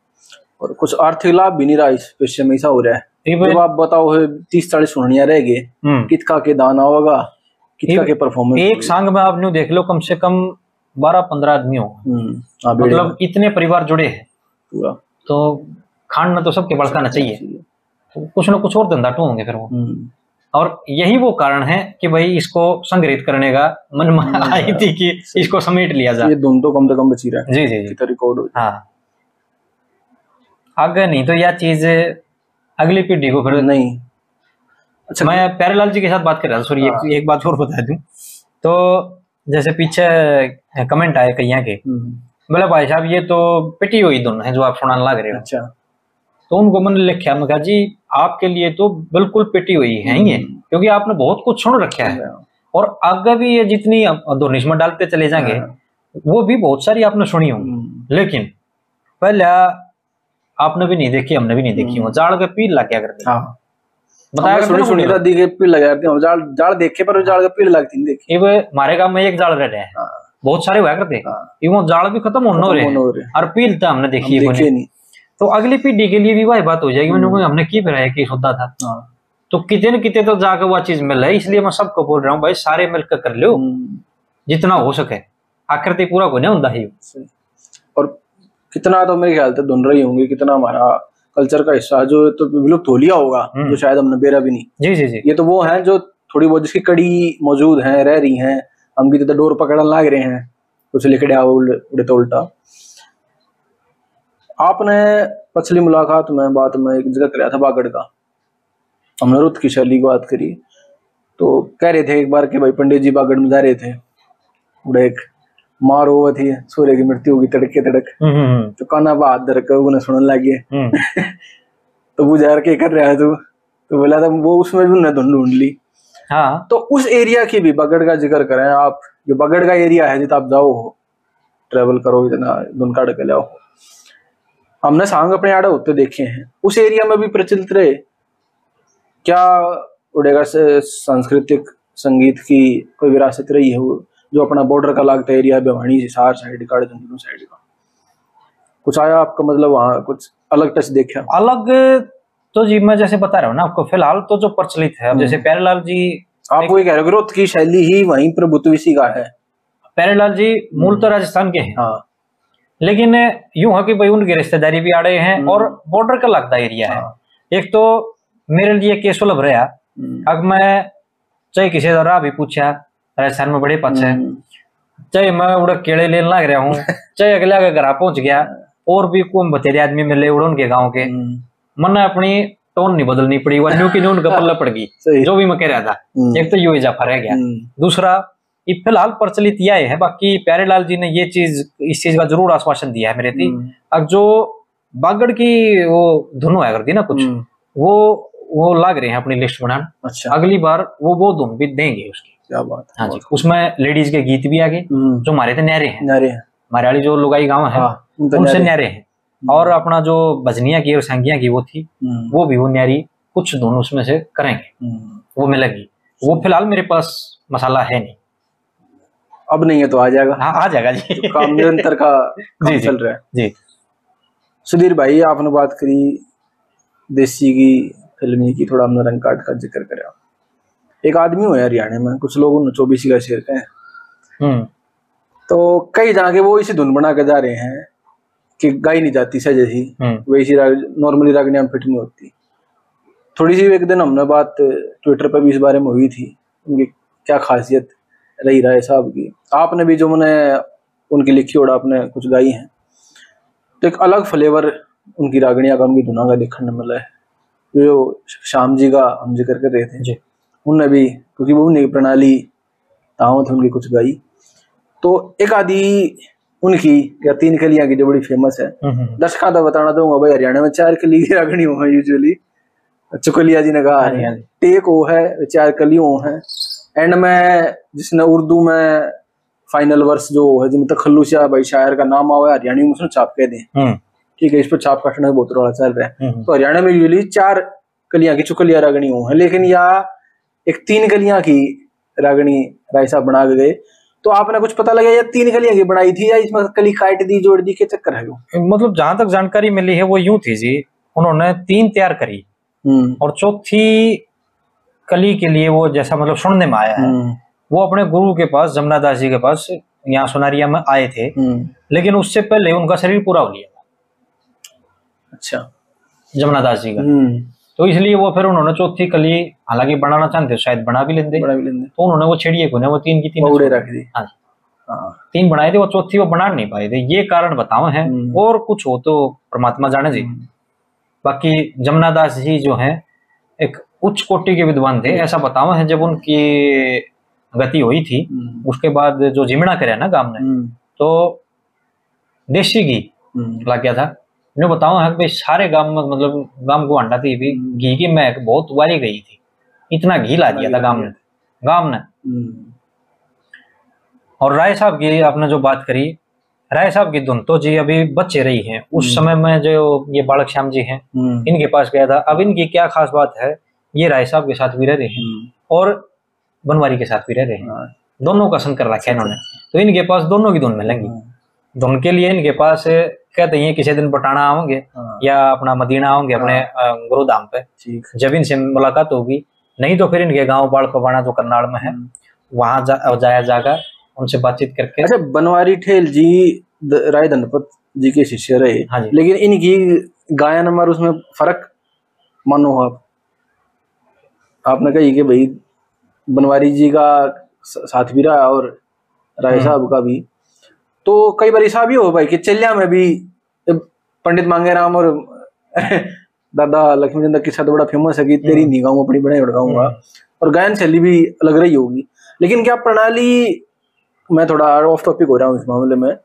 और कुछ आर्थिक लाभ भी नहीं रहा इस पेशे में ऐसा हो रहा है। जब आप बताओ तीस चालीस सुनिया रह गए। हम्म, कितका के दाना होगा कितका के परफॉर्मेंस एक सांग में आप न्यू देख लो कम से कम बारह पंद्रह आदमी हो मतलब इतने परिवार जुड़े हैं। पूरा। तो खान में तो सबके बड़काना चाहिए। तो कुछ ना कुछ और धंधा होंगे फिर वो। हम्म, और यही वो कारण है कि भाई इसको संग्रहित करने का मन आई थी कि इसको समेट लिया जाए ये धुन तो कम से कम बची रहा। है जी जी। जी रिकॉर्ड हाँ। आगे नहीं तो यह चीज़ अगली पीढ़ी को फिर नहीं। अच्छा मैं प्यारेलाल जी के साथ बात कर रहा था सॉरी एक, एक बात और बता दूँ। तो जैसे पीछे कमेंट आए कईया के हम्म, बोले भाई साहब ये तो पिटी हुई धुन है जो आप सुनाने लग रहे हो। अच्छा। तो उनको मैंने लिखा मैं कहा जी आपके लिए तो बिल्कुल पिटी हुई है ये हम्म। क्योंकि आपने बहुत कुछ सुन रखा है। और आगे भी ये जितनी धोनिश में डालते चले जाएँगे हाँ। वो भी बहुत सारी आपने सुनी होंगी। हम्म, लेकिन पहले आपने भी नहीं देखी हमने भी नहीं देखी। वो जाल के पील लग गया करते हाँ। बताया सुनी सुनी पील लगा करते हैं जाल जाल देखे पर वो जाल के पील लगती नहीं देखी। ये हमारे गाँव में एक जाल रह रहे हैं। हाँ। बहुत सारे हुआ करते। हाँ। ये वो जाल भी खत्म होने हो। रहे। और पील तो हमने देखी है नहीं। तो अगली पीढ़ी के लिए भी वही बात हो जाएगी। मैंने कहा, हमने की फिर की होता था। हाँ। तो कितने न कितने तो जाकर वह चीज़ मिल है। इसलिए मैं सबको बोल रहा हूँ भाई सारे मिलकर कर लो। हम्म, जितना हो सके। आकृति पूरा को नहीं होता ही। और कितना तो मेरे ख्याल से धुन रही होंगी कितना हमारा कल्चर का हिस्सा जो तो विलुप्त हो लिया होगा हम्म। जो शायद हमने बेरा भी नहीं। जी जी जी। ये तो वो है जो थोड़ी बहुत जिसकी कड़ी मौजूद है रह रही हैं हम भी तो डोर पकड़ने लाग रहे हैं कुछ लिख दिया उड़े तो उल्टा। आपने पिछली मुलाकात में बात में एक जगह कराया था बागड़ का। हमने रुत की शैली की बात करी तो कह रहे थे एक बार कि भाई पंडित जी बागड़ में जा रहे थे उड़े एक मार हुआ थी सूर्य की मृत्यु होगी तड़के तड़क। हम्म, हम्म, तो काना बात धर के उन्हें सुनने लगे। हम्म, तो वो जा के कर रहा है तू। तो बोला था वो उसमें भी उन्हें धुन ढूंढ ली। हाँ। तो उस एरिया की भी बगड़ का ज़िक्र करें आप। जो बगड़ का एरिया है जितना आप जाओ हो ट्रेवल करो इतना धुन काट के लाओ। हमने सांग अपने आड़े होते देखे हैं। उस एरिया में भी प्रचलित रहे। क्या उड़ेगा से सांस्कृतिक संगीत की कोई विरासत रही है वो? जो अपना बॉर्डर का लागता एरिया भिवानी से सार साइड का झुंझुनू साइड का। कुछ आया आपका मतलब वहाँ कुछ अलग टच देखा अलग तो जी मैं जैसे बता रहा हूँ ना आपको फ़िलहाल तो जो प्रचलित है अब जैसे प्यारेलाल जी आप वो कह रहे हो ग्रोथ की शैली ही वहीं प्रभुत्वसी का है। प्यारेलाल जी मूल तो राजस्थान के हैं। हाँ। लेकिन यूँ है कि भाई उनकी रिश्तेदारी भी आ रहे हैं और बॉर्डर का लगता एरिया है। हाँ। एक तो मेरे लिए केस सुलभ रहा। हम्म, अब मैं चाहे किसी तरह भी पूछा राजस्थान में बड़े पक्ष है। हम्म, चाहे मैं उड़क केड़े लेने लग रहा हूँ चाहे अगले अगर घर पहुँच गया और भी कोई बतेरे आदमी मिले उड़ उनके गाँव के। हम्म, मन अपनी टोन नहीं बदलनी पड़ी वो न्यू की न्यू उनका पल्ला पड़ गई जो भी मैं कह रहा था। हम्म, एक तो यू इजाफा रह गया। दूसरा ये फ़िलहाल प्रचलित यह है बाकी प्यारेलाल जी ने ये चीज़ इस चीज़ का ज़रूर आश्वासन दिया है मेरे थी अब जो बागड़ की वो धुन हुआ करती ना कुछ वो वो लाग रहे हैं अपनी लिस्ट बनाना। अच्छा। अगली बार वो वो धुन भी देंगे उसकी। क्या बात हाँ जी उसमें लेडीज़ के गीत भी आ गए हम्म, जो हमारे थे न्यारे हैं। नारे हैं। वाली जो लुगाई गाँव है हाँ उनसे। न्यारे। हैं। और अपना जो भजनिया की और संगिया की वो थी हम्म, वो भी वो न्यारी कुछ धुन उसमें से करेंगे। हम्म, वो मिलेगी वो फ़िलहाल मेरे पास मसाला है नहीं। अब नहीं है तो आ जाएगा। हाँ आ जाएगा जी। काम निरंतर का काम जी, जी। चल रहा है। जी। सुधीर भाई आपने बात करी देसी की फिल्मी की थोड़ा हमने रंग काट का ज़िक्र करा। एक आदमी हुआ हरियाणा में कुछ लोग चौबीसी का शेर हैं हम्म। तो कई जाके वो इसी धुन बना के जा रहे हैं कि गाई नहीं जाती सह जैसी हम्म। वैसी राग नॉर्मली रागनियाँ फिट नहीं होती। थोड़ी सी एक दिन हमने बात ट्विटर पर भी इस बारे में हुई थी उनकी क्या खासियत रही राय साहब की। आपने भी जो मैंने उनकी लिखी और आपने कुछ गाई हैं तो एक अलग फ्लेवर उनकी रागनियाँ का उनकी धुना का देखने मिला है। जो श्याम जी का हम ज़िक्र कर रहे थे। जी। उनने भी क्योंकि वो उन्हीं की प्रणाली तावत उनकी कुछ गाई। तो एक आदि उनकी या तीन कलियाँ की जो बड़ी फ़ेमस है। हम्म, हम्म, दर्शकों का बताना चाहूँगा भाई हरियाणा में चार कली की रागनी हो है यूजुअली चुकलिया जी ने कहा हाँ। है। टेक वो है चार कलियों है। एंड में जिसने उर्दू में फाइनल वर्ष जो है जिसमें तखल्लुसिया भाई शायर का नाम आवा है हरियाणी में उसने छाप कह दें। हम्म, ठीक है इस पर छाप काटना बहुत रौला चल रहा है। तो हरियाणा में यूजली चार कलियाँ की चुकलिया रागनी हो। है लेकिन यहाँ एक तीन कलियाँ की रागनी राय साहब बना के गए तो आपने कुछ पता लगा या तीन कलियाँ की बनाई थी या इसमें कली काट दी जोड़ दी के चक्कर है मतलब जहाँ तक जानकारी मिली है वो यूँ थी जी। उन्होंने तीन तैयार करी। हम्म। और चौथी कली के लिए वो जैसा मतलब सुनने में आया है। हम्म। वो अपने गुरु के पास जमुना दास जी के पास यहाँ सोनारिया में आए थे। हम्म। लेकिन उससे पहले उनका शरीर पूरा हो लिया अच्छा। जमुना दास जी का। तो इसलिए वो फिर उन्होंने चौथी कली हालाँकि बनाना चाहते शायद बना भी लेते भी तो उन्होंने वो छेड़िए को ना वो तीन की तीन उड़े रख दी। हाँ जी। हाँ। तीन बनाए थे वो चौथी वो बना नहीं पाए थे। ये कारण बताओ है हम्म। और कुछ हो तो परमात्मा जाने जी। बाकी जमुना दास जी जो है एक उच्च कोटि के विद्वान थे ऐसा बताओ है जब उनकी गति हुई थी हम्म, उसके बाद जो जिमना करे ना गाँव ने हम्म, तो देसी घी हम्म, लग गया था। मैं बताऊँ है भाई सारे गाँव में मतलब गाँव को अंडा थी भी घी की महक बहुत वारी गई थी। इतना घी ला दिया था गाँव ने गाँव ने। हम्म, और राय साहब की आपने जो बात करी राय साहब की धुन तो जी अभी बच्चे रही हैं। उस समय में जो ये बालक श्याम जी हैं हम्म, इनके पास गया था। अब इनकी क्या खास बात है ये राय साहब के साथ भी रह रहे हैं हम्म, और बनवारी के साथ भी रह रहे हैं। हाँ, दोनों का संग कर रखा है इन्होंने। तो इनके पास दोनों की धुन मिलेंगी। हाँ, धुन के लिए इनके पास कहते हैं किसी दिन पटाना आओगे हाँ, या अपना मदीना आओगे अपने गुरुधाम पे। जब इनसे मुलाकात होगी नहीं तो फिर इनके गाँव बाल पवाना जो करनाल में है हम्म। वहाँ जा, जाया जाकर उनसे बातचीत करके। अच्छा बनवारी ठेल जी राय धनपत जी के शिष्य रहे हाँ जी। लेकिन इनकी गायन और उसमें फ़र्क मानो आप? आपने कही कि भाई बनवारी जी का साथ भी रहा और राय हम्म। साहब का भी। तो कई बार ऐसा भी हो भाई कि चल्या में भी पंडित मांगेराम और दादा लक्ष्मीचंद का किस्सा तो बड़ा फ़ेमस है कि तेरी। नहीं गाऊँगा अपनी बड़े गाऊँगा और गायन शैली भी अलग रही होगी। लेकिन क्या प्रणाली मैं थोड़ा ऑफ़ टॉपिक हो रहा हूँ इस मामले में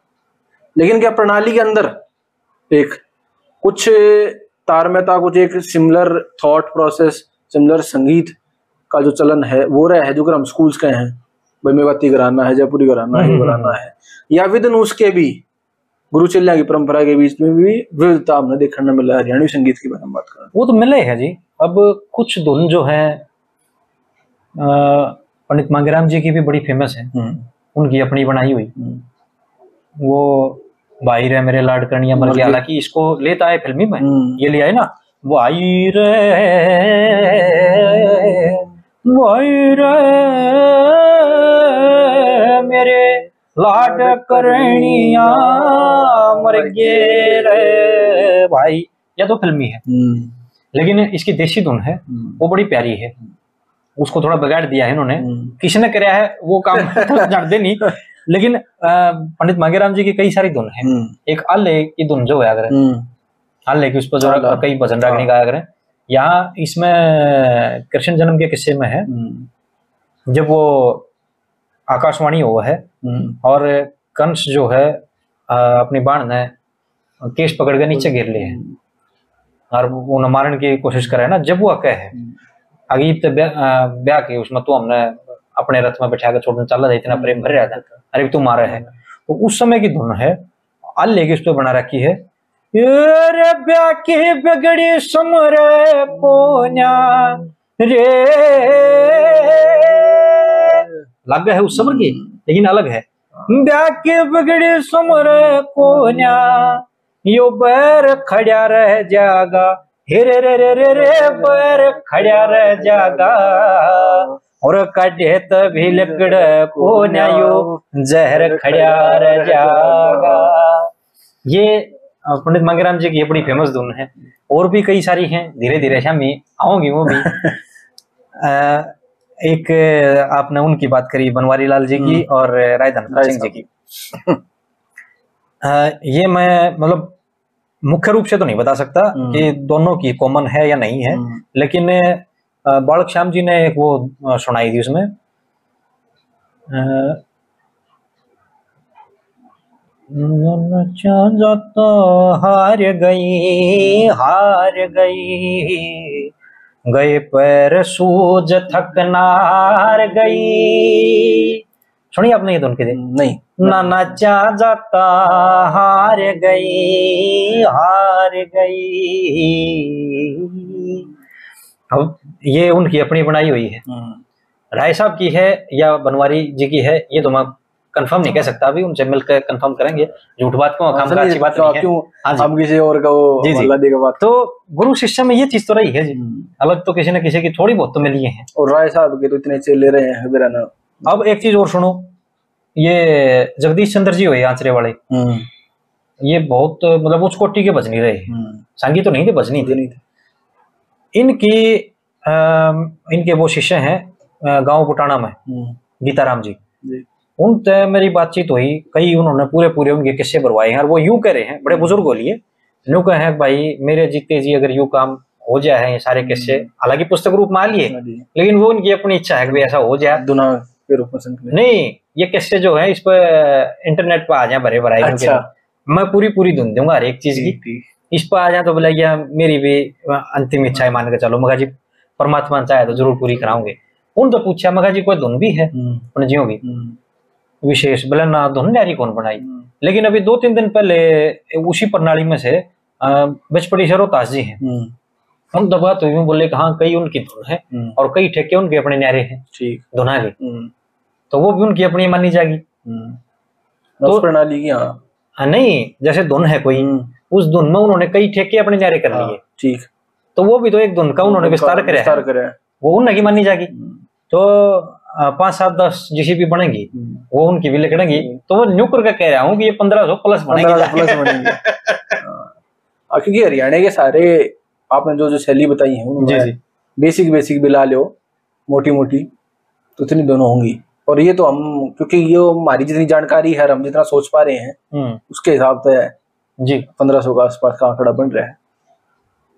लेकिन क्या प्रणाली के अंदर एक कुछ तारमयता कुछ एक सिमिलर थॉट प्रोसेस सिमिलर संगीत का जो चलन है वो रहा है जो अगर हम स्कूल्स के हैं। भाई मेवाती कराना है जयपुरी कराना है ये हम्म, कराना है। या विद इन उसके भी गुरुचल्या की परंपरा के बीच में भी विविधता हमने देखने मिला है हरियाणवी संगीत की बारे में बात करें। वो तो मिले है जी। अब कुछ धुन जो है पंडित मांगेराम जी की भी बड़ी फ़ेमस है। उनकी अपनी बनाई हुई। वो भाई रे मेरे लाड करनिया मर गया। हालाँकि इसको लेता है फिल्मी में। हम्म। ये लिया है ना? भाई रे भाई रे मेरे लाड करनिया मर गए रे भाई। या तो फिल्मी है। हम्म, लेकिन इसकी देसी धुन है हम्म, वो बड़ी प्यारी है। उसको थोड़ा बिगाड़ दिया है इन्होंने। हम्म, किसने कराया है वो काम तो जानते नहीं। लेकिन पंडित मांगेराम जी की कई सारी धुन है। हम्म, एक आल्हे की धुन जो गाया करें हम्म, आल्हे की उस पर जो कई भजन रागनी गाया करें। यहाँ इसमें कृष्ण जन्म के किस्से में है। हम्म, जब वो आकाशवाणी हुआ है हम्म, और कंस जो है अपनी बाण ने केस पकड़ के नीचे गिर लिए हैं। और वो उन्हें मारने की कोशिश करे ना जब वो अकह है अगीब तो ब्याह की उसमें तो हमने अपने रथ में बैठा के छोड़ने चला था इतना प्रेम भर रहा था। अरे तू मारे है। तो उस समय की धुन है अल्ले की उस पर बना रखी है। रे ब्याह की बिगड़ी सुमर पोन्या रे। लग है उस समर की लेकिन अलग है। ब्याह की बिगड़ी सुमर पोन्या यो बैर खड़ा रह जागा। हे रे रे रे रे बैर खड़ा रह जागा। और कटे तभी लकड़ को न्यायो जहर खड़ा रह जागा। ये पंडित मांगेराम जी की ये बड़ी फ़ेमस धुन है। और भी कई सारी हैं धीरे धीरे शामी आऊँगी वो भी। एक आपने उनकी बात करी बनवारी लाल जी की और राय सिंह जी की। ये मैं मतलब मुख्य रूप से तो नहीं बता सकता हम्म। कि दोनों की कॉमन है या नहीं है हम्म, लेकिन बालक श्याम जी ने एक वो सुनाई थी उसमें। नचा जाता हार गई हार गई। गए पैर सूज थकनार गई। सुनिए आपने ये धुन के दिन नहीं। ना नचा जाता हार गई हार गई। अब ये उनकी अपनी बनाई हुई है। हम्म, राय साहब की है या बनवारी जी की है ये तो मैं कंफर्म नहीं कह सकता अभी उनसे मिलकर कंफर्म करेंगे। झूठ बात को नहीं, अच्छी बात तो नहीं है क्यों हाँ हम किसी और का वो जी, जी। बात? तो गुरु शिष्य में ये चीज़ तो रही है जी। हम्म, अलग तो किसी न किसी की थोड़ी बहुत तो मिली है। और राय साहब के तो इतने चेले रहे हैं अब एक चीज़ और सुनो ये जगदीश चंद्र जी हुए आंचरे वाले। हम्म, ये बहुत मतलब उस कोटि के भजनी रहे। हम्म, संगीत तो नहीं थे बजनी थे। नहीं थे। इनकी इनके वो शिष्य हैं गाँव बुटाना में गीताराम जी। जी। उनसे मेरी बातचीत हुई कई उन्होंने पूरे पूरे उनके किस्से भरवाए हैं और वो यूँ कह रहे हैं बड़े बुज़ुर्ग हो लिए यूँ कहे हैं भाई मेरे जीते जी अगर यूँ काम हो जाए ये सारे किस्से हालाँकि पुस्तक रूप में आ लिए हाँ लेकिन वो उनकी अपनी इच्छा है कि ऐसा हो जाए। दुना के रूप में नहीं ये किस्से जो है इस पर इंटरनेट पर आ जाए भरे भराए अच्छा। मैं पूरी पूरी धुन दूँगा हर एक चीज़ की। इस पर आ जाए तो बोला गया मेरी भी अंतिम इच्छा है मान के चलो। मगा जी परमात्मा चाहे तो ज़रूर पूरी कराऊँगे। उन तो पूछा मगा जी कोई धुन भी है? उन जियो की विशेष बोले ना धुन न्यारी कौन बनाई। लेकिन अभी दो तीन दिन पहले उसी प्रणाली में से बचपड़ी सरोतास जी हैं। हम दबा तो यूँ बोले हाँ कई उनकी धुन है और कई ठेके उनके अपने न्यारे हैं ठीक। धुना के तो वो भी उनकी अपनी मानी जाएगी। तो प्रणाली की हाँ। हाँ नहीं जैसे धुन है कोई उस धुन में उन्होंने कई ठेके अपने न्यारे कर लिए। ठीक। तो वो भी तो एक धुन का उन्होंने विस्तार करे विस्तार करे वो उनकी मानी जाएगी। तो पाँच सात दस जीसीपी बनेगी वो उनकी भी लिखनेगी तो वो न्यू करके कह रहा हूँ कि ये पंद्रह सौ प्लस बनेगी। प्लस बनेगी। क्योंकि हरियाणा के सारे आपने जो जो शैली बताई है उनमें बेसिक बेसिक भी ला लो मोटी मोटी तो इतनी दोनों होंगी। और ये तो हम क्योंकि ये हमारी जितनी जानकारी है हम जितना सोच पा रहे हैं हम्म। उसके हिसाब से जी। पंद्रह सौ का आसपास का आंकड़ा बन रहा है।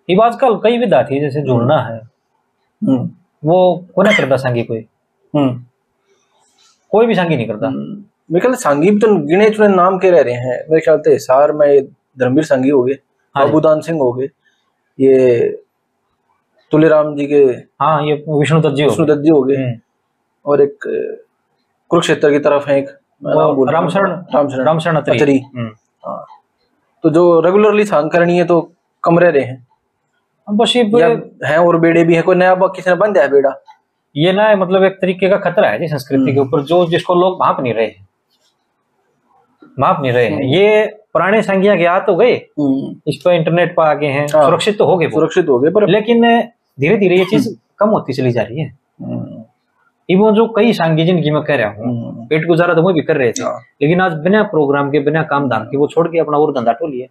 ये आजकल कई विधा थी जैसे जुड़ना है हम्म। वो को नहीं करता सांगी कोई। हम्म। कोई भी सांगी नहीं करता। मेरे ख्याल सांगी भी तो गिने चुने नाम के रह रहे हैं। मेरे ख्याल से हिसार में धर्मवीर सांगी हो गए हाँ बाबूदान सिंह हो गए ये तुलेराम जी के हाँ ये विष्णु दत्त जी विष्णु दत्त जी हो गए। हम्म। और एक कुरुक्षेत्र की तरफ़ है एक रामशरण रामशरण रामशरण अतरी। हम्म। हाँ। तो जो रेगुलरली सांग करनी है तो कम रह रहे हैं। बस ये है और बेड़े भी है कोई नया किसी ने बन जाए बेड़ा? ये ना मतलब एक तरीके का खतरा है जी संस्कृति के हम्म। ऊपर जो जिसको लोग भाप नहीं रहे हैं। भाप नहीं रहे हैं। ये पुराने संज्ञा के आ तो गए इस पर इंटरनेट पर आगे हैं हाँ। सुरक्षित तो हो गए सुरक्षित हो गए पर लेकिन धीरे धीरे ये चीज़ कम होती चली जा रही है। इवन हम्म। जो कई सांगी जिनकी मैं कह रहा हूँ हम्म। पेट गुजारा तो वो भी कर रहे थे हाँ। लेकिन आज बिना प्रोग्राम के बिना काम धाम के वो छोड़ के अपना और धंधा टो टोलिए।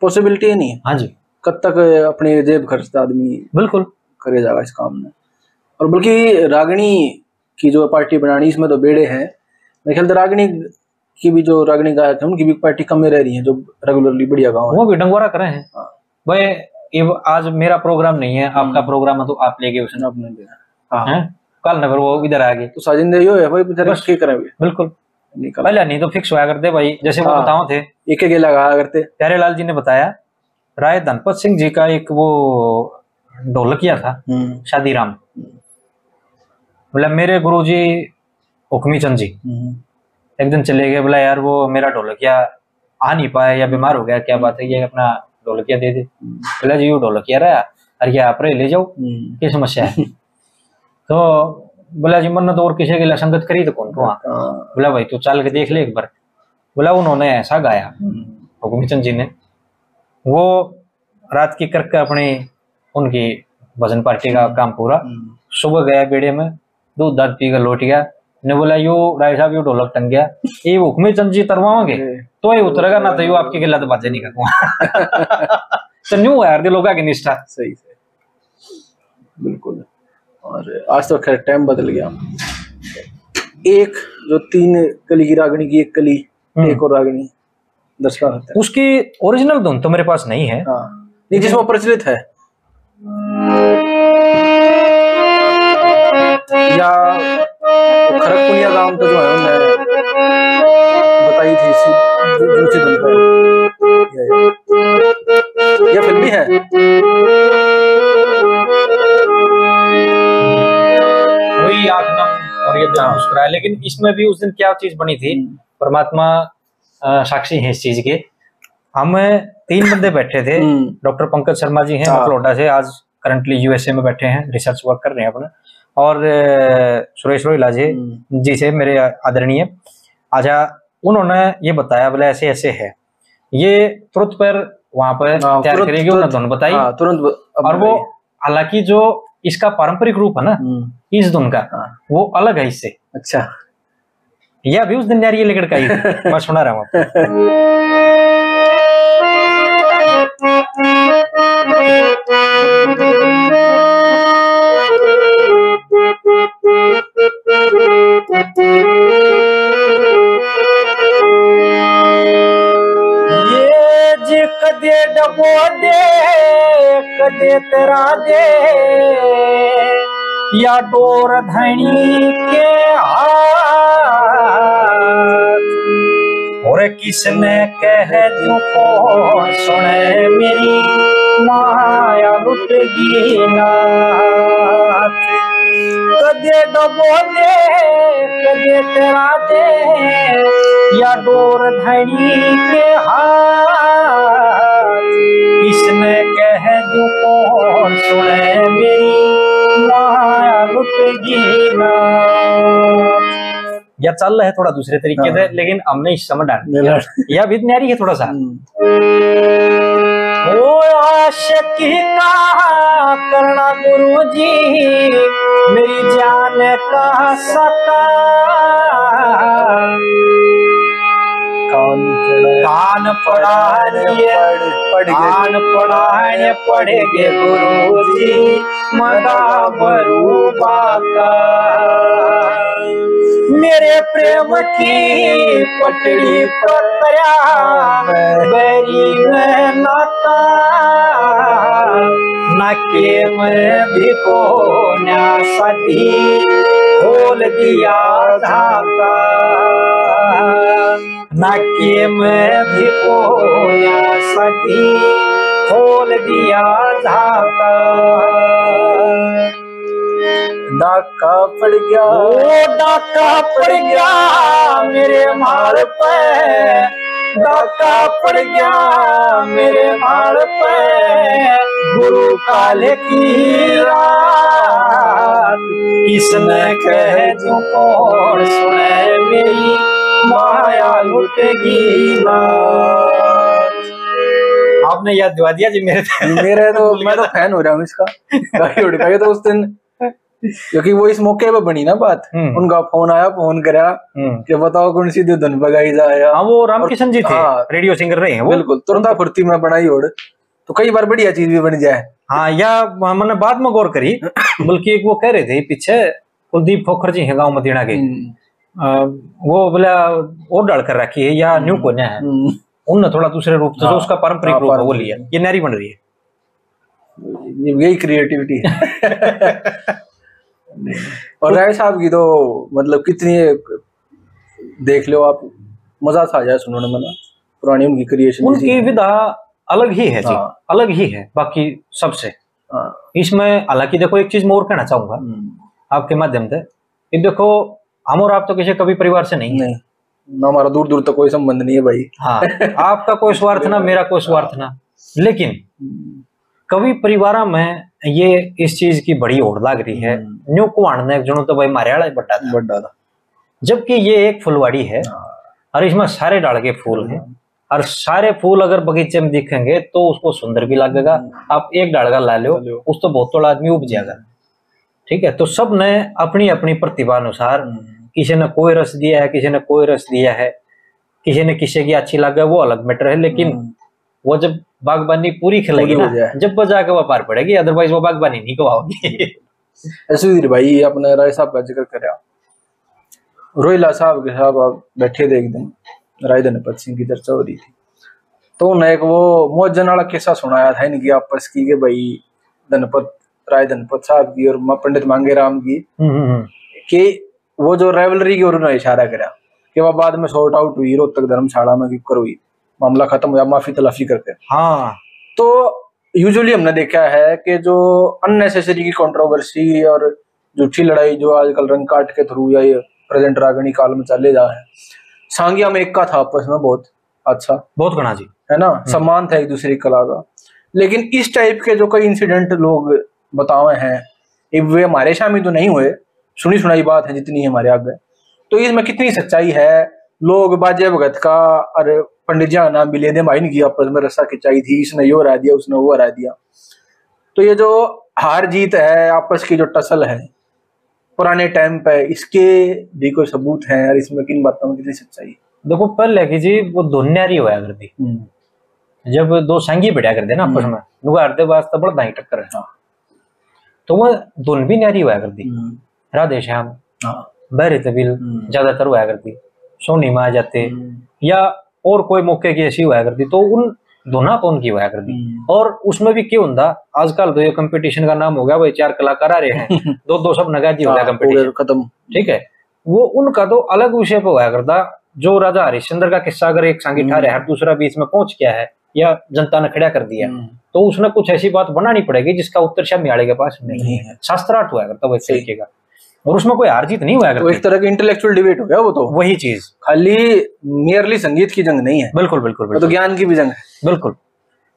पॉसिबिलिटी है नहीं हाँ। जी। कब तक अपने जेब खर्चता आदमी बिल्कुल। करे जाएगा इस काम में? और बल्कि रागिणी की जो पार्टी बनानी इसमें तो बेड़े हैं। मेरे ख्याल रागनी की भी जो रागनी गायक है उनकी भी पार्टी कम में रह रही है जो रेगुलरली बढ़िया गाँव वो भी डंगोरा करे हैं। हाँ। भाई आज मेरा प्रोग्राम नहीं है आपका प्रोग्राम है तो आप ले गए उसने आपने हाँ। कल न फिर वो इधर आ गए। तो साजिंदे यो है भाई बेचारे ठीक करें बिल्कुल। पहले नहीं तो फिक्स हुआ करते भाई जैसे वो हाँ। बताओ थे। एक एक लगा करते। प्यारे लाल जी ने बताया राय धनपत सिंह जी का एक वो ढोलकिया था हम्म। शादी राम मतलब मेरे गुरु जी हुक्मी चंद जी हम्म। एक दिन चले गए बोला यार वो मेरा ढोलकिया आ नहीं पाया या बीमार हो गया क्या बात है ये अपना ढोलकिया दे दे बोला जी वो ढोलकिया रहा अरे आप रहे ले जाओ हम्म। क्या समस्या है तो बोला जी मन तो और किसी के लिए संगत करी तो कौन को हाँ। बोला भाई तू चल के देख ले एक बार बोला उन्होंने ऐसा गाया हम्म। हुकुमी चंद जी ने वो रात की करके अपनी उनकी भजन पार्टी का हम्म। काम पूरा सुबह गया बेड़े में दूध दाद पी कर लौट गया। ने बोला यो राय साहब यो ढोलक टंग गया ये हुक्मी जी तरवाओगे। तो ये उतरेगा ना तो यो आपकी गिला तो बाजे नहीं करूँगा। तो न्यू है यार दिलों की निष्ठा। सही सही। बिल्कुल। और आज तो खैर टाइम बदल गया। एक जो तीन कली की रागनी की एक कली हम्म। एक और रागनी दर्शका उसकी ओरिजिनल धुन तो मेरे पास नहीं है। हाँ। जिसमें प्रचलित है। या खड़गपुनिया गाँव का जो है उन्होंने बताई थी दूसरी धुन पर। यह फ़िल्म भी है। वही आठ और ये मुस्कुराए लेकिन इसमें भी उस दिन क्या चीज़ बनी थी? हम्म। परमात्मा साक्षी है इस चीज़ के। हम तीन बंदे बैठे थे। हम्म। डॉक्टर पंकज शर्मा जी हैं मकलोडा हाँ। से। आज करंटली यूएसए में बैठे हैं। रिसर्च वर्क कर रहे हैं अपना। और सुरेश रोहिला जी हम्म। जी से मेरे आदरणीय। अच्छा उन्होंने ये बताया बोले ऐसे ऐसे है। ये तुरंत पर वहाँ पर हाँ, तैयार करेगी उन्होंने धुन बताई। हाँ, तुरंत और वो हालाँकि जो इसका पारंपरिक रूप है ना हम्म। इस धुन का हाँ। वो अलग है इससे। अच्छा। यह अभी उस दिन यार ये लेकर का मैं सुना रहा हूँ। कदे डबो दे तेरा दे या डोर धनी के हाथ। और किसने कह कौन सुने मेरी माया लुटगी नाथ। कदे डबो दे कदे तेरा दे या डोर धनी के हाथ। किसने कह जो कौन सुने मेरी माया या चल रहा है थोड़ा दूसरे तरीके से लेकिन हमने इस समय डाल यह भी न्यारी है थोड़ा सा? ओ आशिकी का करना गुरु जी मेरी जान का सका कान कान पढ़ानिए पढ़ गए। कान पढ़ाने पढ़े गे गुरु जी मगा बरूबा का मेरे प्रेम की पटड़ी बैरी में नाता। नाके में भी को सदी खोल दिया धागा नाके में भी को सदी खोल दिया धागा डाका पड़ गया। ओ, डाका पड़ गया मेरे मार पे। डाका पड़ गया मेरे मार पे। गुरु काले की रात, किसने कह जो कौन सुने मेरी? माया लुटेगी ना आपने याद दिवा दिया जी मेरे मेरे तो मैं तो फ़ैन हो रहा हूँ इसका। गाड़ी उड़ का तो उस दिन क्योंकि वो इस मौके पे बनी ना बात। हम्म। उनका फ़ोन आया फ़ोन करा हम्म। कि बताओ कौन सी धुन बगाई जाए हाँ। वो रामकिशन जी थे हाँ। रेडियो सिंगर रहे हैं बिल्कुल तुरंत फुर्ती में बनाई ओढ़ तो कई बार बढ़िया चीज़ भी बन जाए। हाँ या मैंने बाद में गौर करी बल्कि एक वो कह रहे थे पीछे कुलदीप खोखर जी हैं गाँव मदीना के। अ, वो बोला और डाल कर रखी है या न्यू कोन्या है। हम्म। उनने थोड़ा दूसरे रूप से जो हाँ, उसका पारंपरिक हाँ, रूप है वो लिया। ये नारी बन रही है। यही क्रिएटिविटी है। और राय साहब की तो मतलब कितनी देख लो आप मज़ा था जाए सुनने में पुरानी उनकी क्रिएशन उनकी विधा अलग ही है जी हाँ। अलग ही है बाकी सबसे। इसमें हालाँकि देखो एक चीज़ मैं और कहना चाहूँगा हम्म, आपके माध्यम से। देखो हम और आप तो किसी कभी परिवार से नहीं है। नहीं ना हमारा दूर दूर तक कोई संबंध नहीं है भाई। हाँ आपका कोई स्वार्थ ना मेरा कोई स्वार्थ ना। लेकिन कवि परिवार में ये इस चीज़ की बड़ी होड़ लाग रही है। हम्म। न्यू कुआण ने जनो तो भाई मारियाला ही बट्टा था। बड़ा था। जबकि ये एक फुलवाड़ी है हाँ। और इसमें सारे डाल के फूल हैं। और सारे फूल अगर बगीचे में दिखेंगे तो उसको सुंदर भी लगेगा। आप एक डालगा ला लो। उस तो बहुत थोड़ा आदमी उग जाएगा ठीक है तो सबने अपनी अपनी प्रतिभा अनुसार। किसी ने कोई रस दिया है किसी ने कोई रस दिया है किसी ने किसी की अच्छी लगे वो अलग मैटर है लेकिन हम्म। वो जब बागबानी पूरी खिलेगी ना जब वो जाके वो पार पड़ेगी अदरवाइज़ वो बागबानी नहीं कवाओगी सुधीर भाई अपने राय साहब का ज़िक्र कर रोहिला साहब के साहब आप बैठे थे एक दिन राय धनपत सिंह की चर्चा हो रही थी तो उन्हें एक वो मौजन वाला किस्सा सुनाया था इनकी आपस की कि भाई धनपत राय धनपत साहब की और पंडित मांगे राम की कि वो जो रेवलरी की ओर उन्होंने इशारा करा कि वह बाद में सॉर्ट आउट हुई रोहतक धर्मशाला में किकर हुई मामला खत्म हुआ माफ़ी तलाफी करके हाँ। तो यूजुअली हमने देखा है कि जो अननेसेसरी की कंट्रोवर्सी और झूठी लड़ाई जो आजकल रंग काट के थ्रू या ये प्रेजेंट रागणी काल में चले जा है सांगिया में एक का था आपस में बहुत अच्छा। बहुत घना जी है ना? सम्मान था एक दूसरे कला का। लेकिन इस टाइप के जो कई इंसिडेंट लोग बताए हैं। वे हमारे शामिल तो नहीं हुए। सुनी सुनाई बात है जितनी है हमारे आगे। तो इसमें कितनी सच्चाई है? लोग बाजे भगत का और पंडित जी का नाम भी ले दे भाई की आपस में रस्सा खिंचाई थी इसने यो हरा दिया उसने वो हरा दिया। तो ये जो हार जीत है आपस की जो टसल है पुराने टाइम पे इसके भी कोई सबूत है? और इसमें किन बातों में कितनी सच्चाई है? देखो पहले की जी वो दुनियारी होया करती। जब दो संगी बढ़िया करते ना आपस में नुगा हरदे वास्ते बड़ा दाई टक्कर है। हाँ। तो वह धुन भी न्यारी हुआ करती। हम्म, राधे श्याम हाँ। बहरे तबील हम्म। ज़्यादातर हुआ करती। सोनी में आ जाते हम्म, या और कोई मौके की ऐसी हुआ करती तो उन दोनों कौन की हुआ करती। और उसमें भी क्यों होता आजकल तो ये कंपटीशन का नाम हो गया भाई चार कलाकार आ रहे हैं। दो दो सब नगाजी हो गया हाँ, कंपटीशन खत्म। ठीक है? वो उनका तो अलग विषय पर हुआ करता जो राजा हरिश्चंद्र का किस्सा अगर एक संगी ठारे हर दूसरा बीच में पहुँच गया है या जनता ने खड़ा कर दिया। हम्म, तो उसने कुछ ऐसी बात बनानी पड़ेगी जिसका उत्तर शमियाड़े के पास नहीं नहीं है। शास्त्रार्थ हुआ करता वो तरीके का और उसमें कोई हार जीत नहीं हुआ तो एक तरह की इंटेलेक्चुअल डिबेट हो गया वो तो। वही चीज़। खाली मियरली संगीत की जंग नहीं है। बिल्कुल बिल्कुल बिल्कुल तो ज्ञान की भी जंग है। बिल्कुल।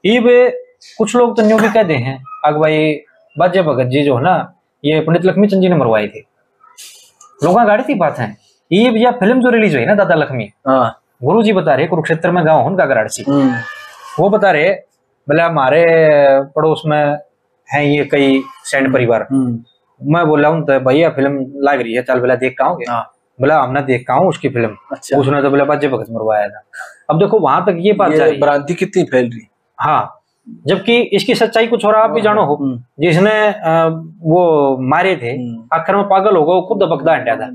ये कुछ लोग तो न्यू भी कहते हैं अग भाई बाजे भगत जी जो है ना ये पंडित लक्ष्मी चंद जी ने मरवाए थे। लोग गाड़ी थी बात है। ये भैया फ़िल्म जो रिलीज़ हुई ना दादा लक्ष्मी हाँ। गुरु जी बता रहे कुरुक्षेत्र में गाँव उनका हम्म, वो बता रहे बोले हमारे पड़ोस में हैं ये कई सैन्य परिवार। हम्म, मैं बोला हूँ तो भैया फ़िल्म लग रही है चल बोला देख का आओगे? हाँ। बोला हमने देख हूँ उसकी फ़िल्म। अच्छा। उसने तो बोला बाजे भगत मरवाया था। अब देखो वहाँ तक ये बात है। भ्रांति कितनी फैल रही? हाँ जबकि इसकी सच्चाई कुछ और आप भी जानो हो। हम्म, जिसने वो मारे थे हम्म। आखिर में पागल हो गया वो खुद दबकदा हटा था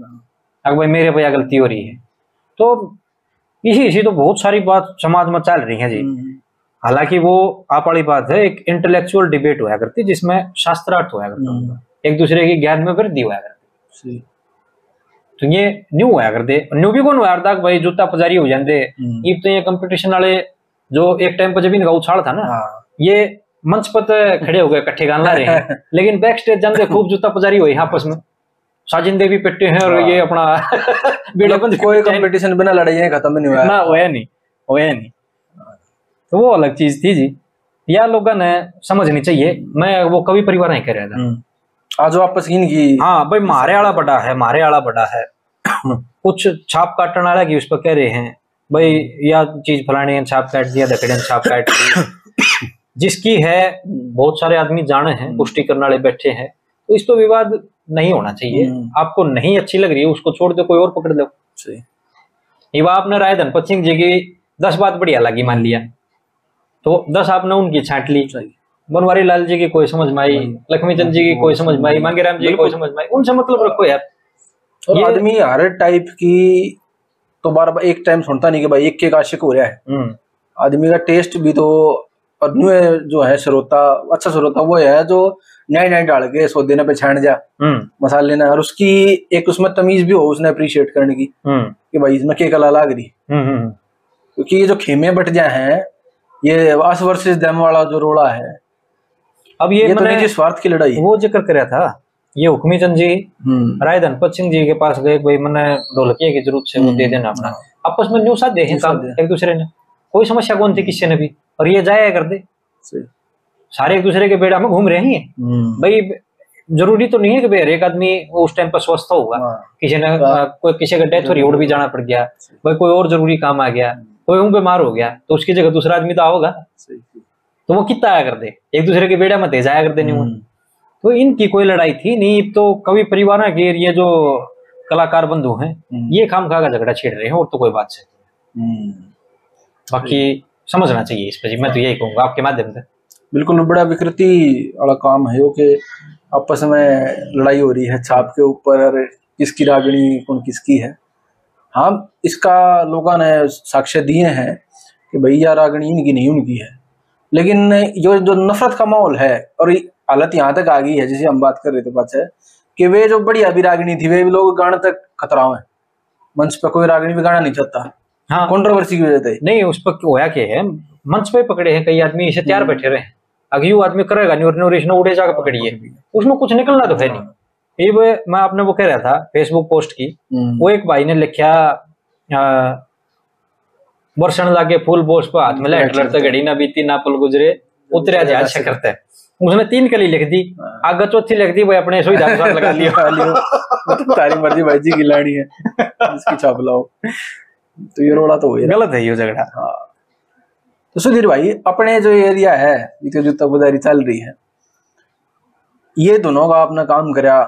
अगर भाई मेरे भैया गलती हो रही है। तो इसी इसी तो बहुत सारी बात समाज में चल रही है जी। हम्म, हालाँकि वो आप वाली बात है एक इंटेलेक्चुअल डिबेट हुआ करती जिसमें शास्त्रार्थ हुआ करता हम्म, एक दूसरे के ज्ञान में वृद्धि हुआ करती। तो ये न्यू हुआ करते। न्यू भी कौन हुआ करता? भाई जूता पजारी हो जाते। हम्म, ये तो ये कंपटीशन वाले जो एक टाइम पर जब इनका उछाल था ना हाँ। ये मंच पर तो खड़े हो गए इकट्ठे गान ला रहे हैं। लेकिन बैक स्टेज जानते खूब जूता पजारी हुई आपस में। साजिंदे भी पिट्टे हैं और हाँ। ये अपना बंद कोई कंपटीशन बिना लड़ाई खत्म नहीं हुआ। ना होया नहीं होया नहीं। तो वो अलग चीज़ थी जी। या लोगों ने समझनी चाहिए। मैं वो कवि परिवार नहीं कह रहा था। हम्म, आज वापस इनकी हाँ भाई मारे वाला बड़ा है मारे वाला बड़ा है। कुछ छाप काटने वाला की उस पर कह रहे हैं। भाई या चीज़ फलानी है छाप काट दिया दकड़े ने छाप काट दी। जिसकी है बहुत सारे आदमी जाने हैं पुष्टि करने वाले बैठे हैं। तो इस तो विवाद नहीं होना चाहिए। हम्म। आपको नहीं अच्छी लग रही है उसको छोड़ दो कोई और पकड़ लो। सही। ये आपने राय धनपत सिंह जी की दस बात बढ़िया लगी मान लिया। तो दस आपने उनकी छाट ली। बनवारी लाल जी की कोई समझ में आई लक्ष्मी चंद जी की कोई समझ में आई मांगेराम जी की कोई समझ में आई। उनसे मतलब रखो यार। और आदमी हर टाइप की तो बार बार एक टाइम सुनता नहीं कि भाई एक के आशिक हो रहा है। हम्म। आदमी का टेस्ट भी तो और न्यू जो है श्रोता अच्छा श्रोता वो है जो नए नए डाल के सो देने पे छाण जा। हम्म। मसाले ना और उसकी एक उसमें तमीज भी हो उसने अप्रिशिएट करने की हम्म। कि भाई इसमें के कला लाग रही क्योंकि ये जो खेमे बट जाए हैं ये अस वर्सेस देम वाला जो रोड़ा है अब ये, ये तो मैंने निजी स्वार्थ की लड़ाई वो ज़िक्र कराया था। ये हुक्मी चंद जी हम्म, राय धनपत सिंह जी के पास गए भाई मैंने ढोलकिया की ज़रूरत से वो दे देना अपना। आपस में न्यू साथ दे हैं काम एक दूसरे ने। कोई समस्या कौन थी किसी ने भी? और ये जाया कर दे। सारे एक दूसरे के बेड़ा में घूम रहे हैं हम्म, भाई ज़रूरी तो नहीं है कि भाई हर एक आदमी उस टाइम पर स्वस्थ होगा। हाँ, किसी ने कोई किसी का डेथ हो रही रोड भी जाना पड़ गया। भाई कोई और ज़रूरी काम आ गया। कोई ऊँ बीमार हो गया तो उसकी जगह दूसरा आदमी तो आओगा। तो वो कितना आया कर दे एक दूसरे के बेड़ा मत जाया कर दे नहीं हम्म, तो इनकी कोई लड़ाई थी नहीं तो कवि परिवार के ये जो कलाकार बंधु हैं हम्म, ये खाम खा का झगड़ा छेड़ रहे हैं और तो कोई बात से हम्म। बाकी समझना चाहिए इस पर जी मैं तो यही कहूँगा आपके माध्यम से। बिल्कुल बड़ा विकृति वाला काम है कि आपस में लड़ाई हो रही है छाप के ऊपर किसकी रागणी कौन किसकी है। हाँ इसका लोगों ने साक्ष्य दिए हैं कि भैया रागणी इनकी नहीं उनकी है। लेकिन ये जो नफरत का माहौल है और हालत यहाँ तक आ गई है जैसे हम बात कर रहे थे पाचे कि वे जो बढ़िया भी रागणी थी वे भी लोग गाने तक खतरा है। मंच पर कोई रागणी भी गाना नहीं चाहता। हाँ। कंट्रोवर्सी की वजह से। नहीं उस पर होया क्या है? मंच पे पकड़े हैं कई आदमी इसे तैयार बैठे रहे हैं। अगर यू आदमी करेगा नहीं और नोरिश उड़े जाकर पकड़िए उसमें कुछ निकलना तो है नहीं। ये वो मैं आपने वो कह रहा था फेसबुक पोस्ट की। हम्म, वो एक भाई ने लिखा वर्षण लागे फूल बोस पर हाथ में लाइट लड़ते घड़ी ना बीती ना पल गुजरे उतरे जहाज़ से करते उसने तीन कली लिख दी आगे चौथी लिख दी वो अपने सुविधा अनुसार लगा लिया लगा लियो। वो तो तारी मर्ज़ी भाई जी की लाड़ी है इसकी छाप लाओ। तो ये रोड़ा तो हो ही रहा गलत है ये झगड़ा। हाँ। तो सुधीर भाई अपने जो एरिया है जो तकबदारी चल रही है ये दोनों का आपने काम करा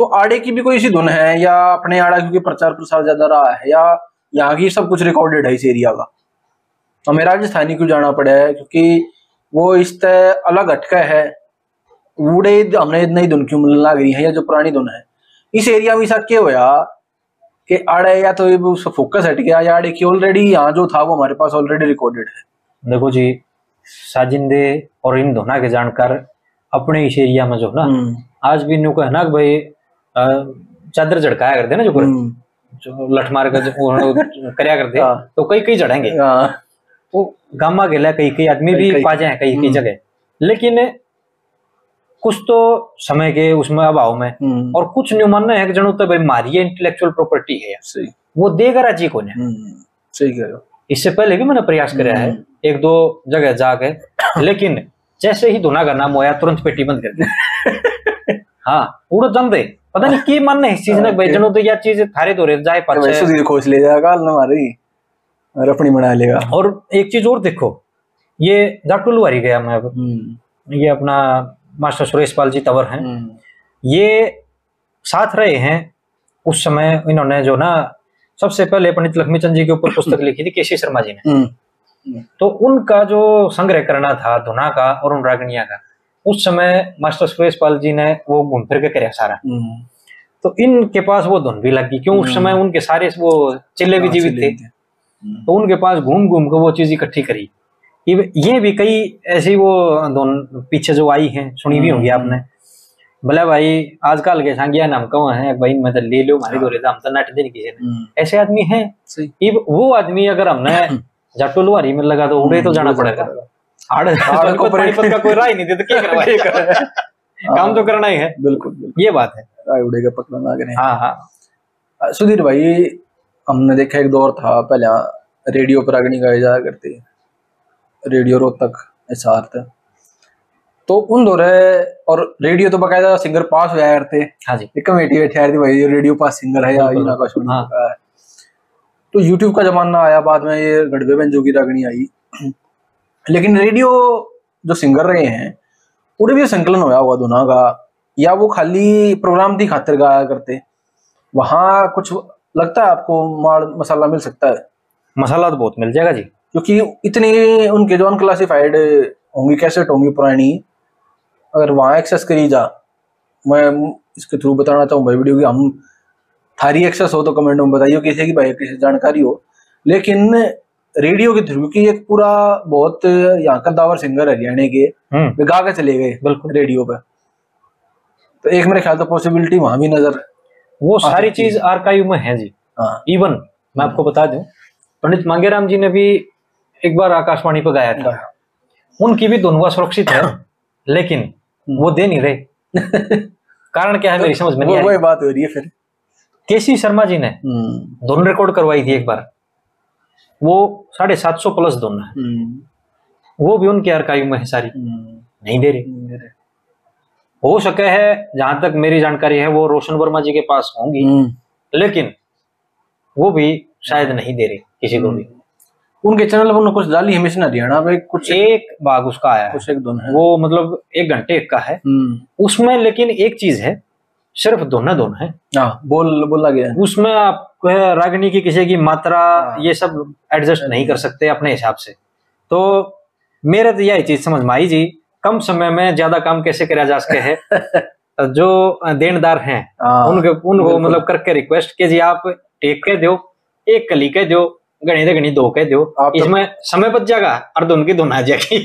तो आड़े की भी कोई सी धुन है या अपने आड़ा क्योंकि प्रचार प्रसार ज़्यादा रहा है या यहाँ की सब कुछ रिकॉर्डेड है इस एरिया का? हमें राजस्थानी क्यों जाना पड़ा है? क्योंकि वो इस तरह अलग हटका है। वूड़े हमने नई धुन क्यों मिलने लग रही है या जो पुरानी धुन है? इस एरिया में ऐसा क्या होया कि आड़े या तो उसका फोकस हट गया या आड़े की ऑलरेडी यहाँ जो था वो हमारे पास ऑलरेडी रिकॉर्डेड है। देखो जी साजिंदे और इन धोना के जानकार अपने इस एरिया में जो ना हम्म, आज भी न्यू को है ना भाई चादर झड़काया करते ना जो हम्म, जो लठ मार कर जो करया करते हाँ। तो कई कई चढ़ेंगे हाँ। वो गामा गेला कई कई आदमी भी पा जाए कई कई हम्म। जगह। लेकिन कुछ तो समय के उसमें अभाव में। हम्म, और कुछ न्यू मानना है कि जनू तो भाई मारी इंटेलेक्चुअल प्रॉपर्टी है। वो देगा राज़ी को ने सही कह रहे हो। इससे पहले भी मैंने प्रयास कराया है एक दो जगह जाके। लेकिन जैसे ही धुना का नाम होया तुरंत पेटी बंद कर दी। हाँ पूरा जम दे पता नहीं की मन है इस चीज़ ने भाई Okay. जनू तो यह चीज़ थारे तो रह जाए भाई पाछे। सुधीर खोज ले जाएगा ना हमारी और अपनी बना लेगा। और एक चीज़ और देखो ये जाटुल वारी गया मैं अब। हम्म, ये अपना मास्टर सुरेश पाल जी तंवर हैं। हम्म, ये साथ रहे हैं उस समय इन्होंने जो ना सबसे पहले पंडित लक्ष्मीचंद जी के ऊपर पुस्तक लिखी थी केसी शर्मा जी ने। हम्म, तो उनका जो संग्रह करना था धुना का और उन रागनिया का उस समय मास्टर सुरेश पाल जी ने वो घूम फिर के कराया सारा। हम्म, तो इनके पास वो धुन भी लगी क्यों उस समय उनके सारे वो चिल्ले भी हाँ, जीवित थे। तो उनके पास घूम घूम के वो चीज़ इकट्ठी करी। ये भी कई ऐसी वो धुन पीछे जो आई हैं सुनी भी होंगी हम्म। आपने। भले भाई आजकल के सांगिया नाम कौन है? भाई मैं तो ले लो मारी हाँ। दो हम तो नट दे किसी ने हम्म, ऐसे आदमी हैं? वो आदमी अगर हमने जाटो लुहारी में लगा तो उड़े तो जाना पड़ेगा। हाड़ हाड़ को पानीपत का कोई राय नहीं दे तो क्या करवाएगा? काम तो करना ही है। बिल्कुल ये बात है। राय उड़ेगा पकड़ा ना करें। हाँ हाँ। सुधीर भाई हमने देखा एक दौर था पहले रेडियो पर अग्नि गाए जाया करते। रेडियो रोहतक एसआर था। तो उन दौरे और रेडियो तो बकायदा सिंगर पास हुआ करते। हाँ जी। एक कमेटी बैठी थी भाई ये रेडियो पास सिंगर है या इन आकाशवाणी हाँ। तो यूट्यूब का जमाना आया बाद में ये गढ़वे में जोगी रागनी आई। लेकिन रेडियो जो सिंगर रहे हैं उड़े भी संकलन होया हुआ दोनों का या वो खाली प्रोग्राम की खातिर गाया करते। वहाँ कुछ लगता है आपको माड़ मसाला मिल सकता है? मसाला तो बहुत मिल जाएगा जी। क्योंकि इतनी उनके जो अनक्लासिफाइड होंगी कैसेट होंगी पुरानी अगर वहाँ एक्सेस करी जा मैं इसके थ्रू बताना चाहूँ भाई वीडियो की हम थारी एक्सेस हो तो कमेंट में बताइए किसी की भाई किसी जानकारी हो। लेकिन रेडियो के थ्रू की एक पूरा बहुत यहाँ का दावर सिंगर हरियाणा के हम्म। वे गा के चले गए बिल्कुल। रेडियो पे। तो एक मेरे ख्याल तो पॉसिबिलिटी वहाँ भी नज़र वो सारी चीज़ आर्काइव में है जी। हाँ। इवन मैं आपको बता दूँ पंडित मांगेराम जी ने भी एक बार आकाशवाणी पर गाया था। उनकी भी धुनवा सुरक्षित है लेकिन वो दे नहीं रहे। कारण क्या है मेरी समझ में नहीं वही बात हो रही है फिर। केसी शर्मा जी ने हम्म। धुन रिकॉर्ड करवाई थी एक बार। वो साढ़े सात सौ प्लस दोनों है। हम्म, वो भी उनके आर्काइव में है सारी। हम्म, नहीं दे रही। हो सके है जहाँ तक मेरी जानकारी है वो रोशन वर्मा जी के पास होंगी। हम्म, लेकिन वो भी शायद नहीं दे रहे किसी को भी। उनके चैनल पर उन्होंने कुछ डाली है मिशन हरियाणा पे कुछ एक भाग उसका आया कुछ एक दोन वो मतलब एक घंटे का है। उसमें लेकिन एक चीज़ है सिर्फ़ दोनों दोनों है। हाँ बोल बोला गया उसमें आप रागनी की किसी की मात्रा हाँ। ये सब एडजस्ट नहीं कर सकते अपने हिसाब से। तो मेरे तो यही चीज़ समझ में आई जी कम समय में ज़्यादा काम कैसे करा जा सके है? जो देनदार हैं हाँ, उनके उनको मतलब करके रिक्वेस्ट के जी आप एक के दो एक कली के दो गणी दे गणी दो कह दो। तो- इसमें समय बच जाएगा और धुन की धुन आ जाएगी।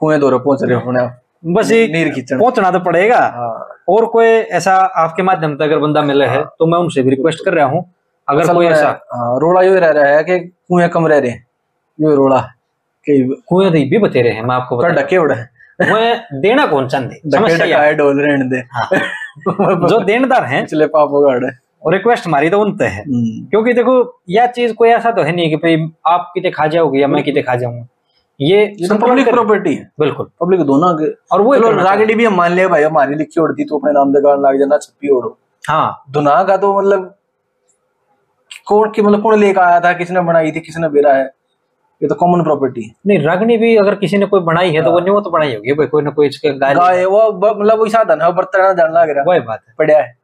कुएँ दौरे पहुँच रहे होने बस ये नीर खींचन पहुँचना तो पड़ेगा। हाँ। और कोई ऐसा आपके माध्यम से अगर बंदा मिले है तो मैं उनसे भी रिक्वेस्ट कर रहा हूँ। अगर कोई ऐसा रोड़ा यो रह रहा है कि कुएँ कम रह रहे हैं यो रोड़ा कि कुएँ तो भी बतेरे हैं मैं आपको बता ढके उड़ा है। मैं देना कौन समस्या। ढकाए डोल रहने दे हाँ। जो देनदार हैं पिछले पाप है और रिक्वेस्ट हमारी तो उनते है। हम्म, क्योंकि देखो यह चीज़ कोई ऐसा तो है नहीं कि भाई आप कितने खा जाओगे या मैं कितने खा जाऊँगा ये तो पब्लिक प्रॉपर्टी है। बिल्कुल। पब्लिक दोनों के और वो चलो रागड़ी भी हम मान लिया भाई हमारी लिखी उड़ती तो अपने नाम दगाड़ लाग जाना छप्पी ओढ़ो। हाँ। धुना का तो मतलब कौन की मतलब कौन लेकर आया था किसने बनाई थी किसने बेरा है ये तो कॉमन प्रॉपर्टी है। नहीं रागनी भी अगर किसी ने कोई बनाई है तो वो नहीं वो तो बनाई होगी भाई कोई ना कोई इसके गाय गाय वो मतलब वही साधन है बर्तन जानना लग रहा वही बात है। पड़ा है।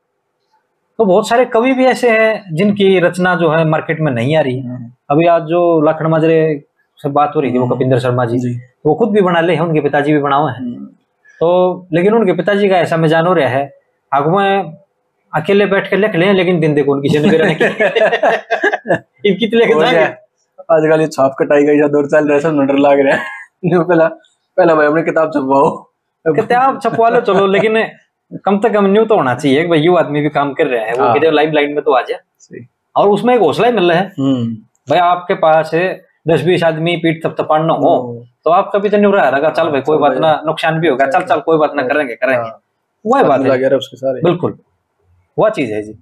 तो बहुत सारे कवि भी ऐसे हैं जिनकी रचना जो है मार्केट में नहीं आ रही। है अभी आज जो लखन माजरे से बात हो रही थी वो कपिंदर शर्मा जी। जी। वो खुद भी बना ले हैं उनके पिताजी भी बनाए हैं। तो लेकिन उनके पिताजी का ऐसा मिजान हो रहा है आग में अकेले बैठ के लिख लें लेकिन दिन देखो उनकी की। इनकी तो आजकल ये छाप कटाई गई दौर चल रहा है सब नडर लाग रहा है। पहला पहला भाई अपनी किताब छपवाओ। किताब छपवा लो चलो लेकिन कम से कम न्यू तो होना चाहिए कि भाई यू आदमी भी काम कर रहा है। वो हाँ। लाइव लाइन में तो आ जाए। और उसमें एक हौसला ही मिल रहा है। हम्म। भाई आपके पास है दस बीस आदमी पीठ थप थपान न हो। तो आपका भी तो नहीं रहा रहेगा चल भाई कोई बात ना नुकसान भी होगा। चल चल कोई बात ना करेंगे करेंगे। हाँ, वही बात है। उसके सारे। बिल्कुल। वह चीज़ है जी।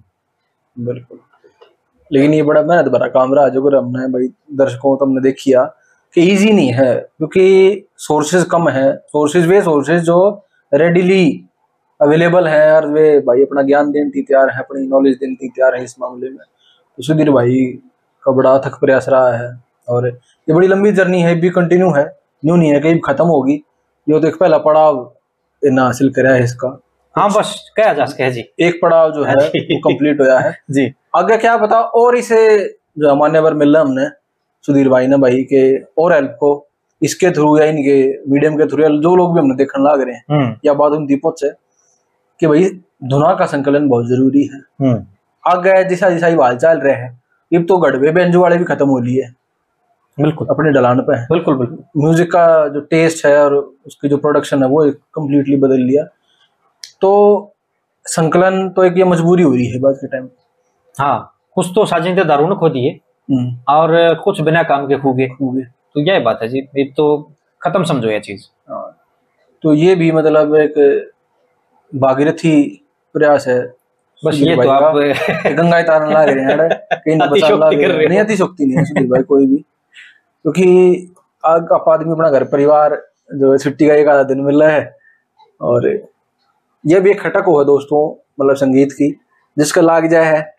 बिल्कुल। लेकिन ये बड़ा मेहनत भरा काम रहा जो अगर हमने भाई। दर्शकों को हमने देखिया कि इजी नहीं है क्योंकि सोर्सेज कम है। सोर्सेज वे सोर्सेज जो रेडिली अवेलेबल है और वे भाई अपना ज्ञान देने की तैयार है अपनी नॉलेज देने की तैयार है इस मामले में। तो सुधीर भाई का बड़ा अथक प्रयास रहा है। और ये बड़ी लंबी जर्नी है भी कंटिन्यू है। यूँ नहीं है कहीं खत्म होगी। ये तो एक पहला पड़ाव इन्हें हासिल करा है इसका। हाँ बस कहा जा सके जी। एक पड़ाव जो है वो कंप्लीट होया है। जी। आगे क्या पता और इसे जो हमारे बार मिल हमने सुधीर भाई ने भाई के और हेल्प को इसके थ्रू या इनके मीडियम के थ्रू या जो लोग भी हमने देखने लग रहे हैं हम्म। या बात उन दीपों से कि भाई धुना का संकलन बहुत ज़रूरी है। हम्म। आगे जैसा जैसा ही हाल चाल रहे हैं अब तो गढ़वे बेंजो वाले भी खत्म हो लिए है। बिल्कुल। अपने ढलान पे है। बिल्कुल बिल्कुल। म्यूज़िक का जो टेस्ट है और उसकी जो प्रोडक्शन है वो कम्प्लीटली बदल लिया। तो संकलन तो एक ये मजबूरी हो रही है बाद के टाइम हाँ कुछ तो साजिंदे दारू ने खो दिए। हम्म। और कुछ बिना काम के खूगे गए। तो यह बात है जी ये तो खत्म समझो ये चीज़। हाँ। तो ये भी मतलब एक भागीरथी प्रयास है। बस ये तो आप गंगा तारन ला रहे हैं कहीं ना बता ला रहे हो। नहीं अतिशोक्ति नहीं है सुधीर भाई कोई भी। क्योंकि आग आप आदमी अपना घर परिवार जो है छुट्टी का एक आधा दिन मिल रहा है। और यह भी एक खटक हो है दोस्तों मतलब संगीत की जिसका लाग जाए है।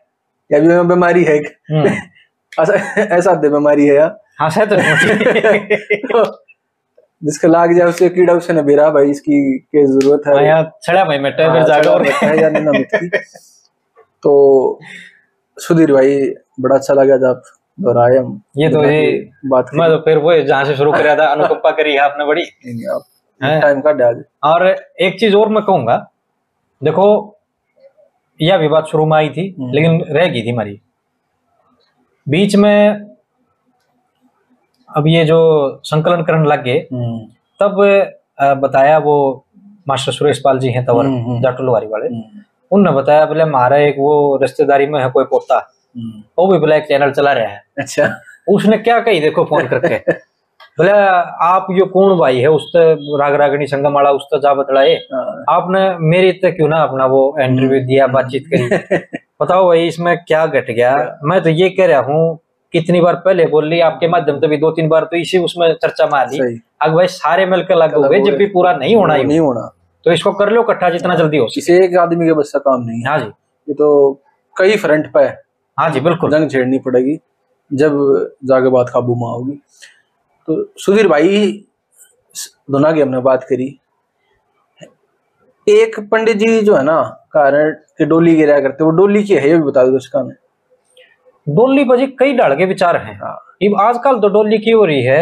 या भी बीमारी है हम्म। ऐसा ऐसा दे बीमारी है यार हाँ तो जिसका लाग जाए उससे कीड़ा उससे न बेरा भाई इसकी के ज़रूरत है? हाँ, छड़ा भाई मैं हाँ, फिर जाकर और या ना तो सुधीर भाई बड़ा अच्छा लगा जब आप ये तो ये बात मैं तो फिर वो जहाँ से शुरू करा था अनुकंपा करी है आपने बड़ी। टाइम का आज और एक चीज़ और मैं कहूँगा देखो यह भी बात शुरू में आई थी हम्म। लेकिन रह गई थी हमारी। बीच में अब ये जो संकलन करने लग गए तब बताया वो मास्टर सुरेश पाल जी हैं तवर हम्म, हम्म। जाटुलवारी वाले। उनने बताया बोले हमारा एक वो रिश्तेदारी में है कोई पोता। वो भी ब्लैक चैनल चला रहा है। अच्छा। उसने क्या कही देखो फ़ोन करके? बोले आप यो कौन भाई है? उस राग रागनी संगमाला उस जा बतलाए। हाँ, आपने मेरी तक क्यों ना अपना वो इंटरव्यू दिया बातचीत करी? बताओ भाई इसमें क्या घट गया? मैं तो ये कह रहा हूँ कितनी बार पहले बोल ली आपके माध्यम से भी दो तीन बार तो इसी उसमें चर्चा मार। ली अब भाई सारे मिलकर लग हो गए जब भी पूरा नहीं होना नहीं होना। तो इसको कर लो इकट्ठा जितना जल्दी हो किसी एक आदमी के बस का काम नहीं है। हाँ जी। ये तो कई फ्रंट पे है जी बिल्कुल। जंग छेड़नी पड़ेगी जब जाके बात काबू में आओगी। तो सुधीर भाई दोना की हमने बात करी। एक पंडित जी जो है ना कारण के डोली गिरा करते वो डोली की है ये भी बता दो दर्शकों ने डोली बजी कई डाल के विचार हैं। हाँ। अब आजकल तो डोली की हो रही है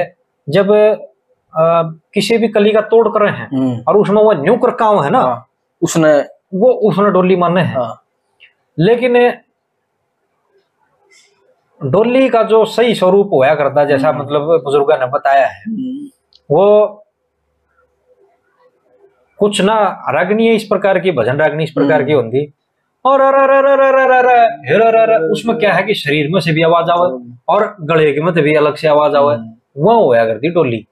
जब अ, किसी भी कली का तोड़ कर रहे हैं हम्म, और उसमें वो न्यू कर काम है ना हाँ, उसने वो उसने डोली माने हैं। हाँ। लेकिन डोली का जो सही स्वरूप होया करता जैसा मतलब बुज़ुर्गों ने बताया है हम्म, वो कुछ ना रागनी है इस प्रकार की भजन रागनी इस प्रकार की होती और उसमें क्या है कि शरीर में से भी आवाज़ आवे और गले के में भी अलग से आवाज़ आवे। वो होया करती डोली।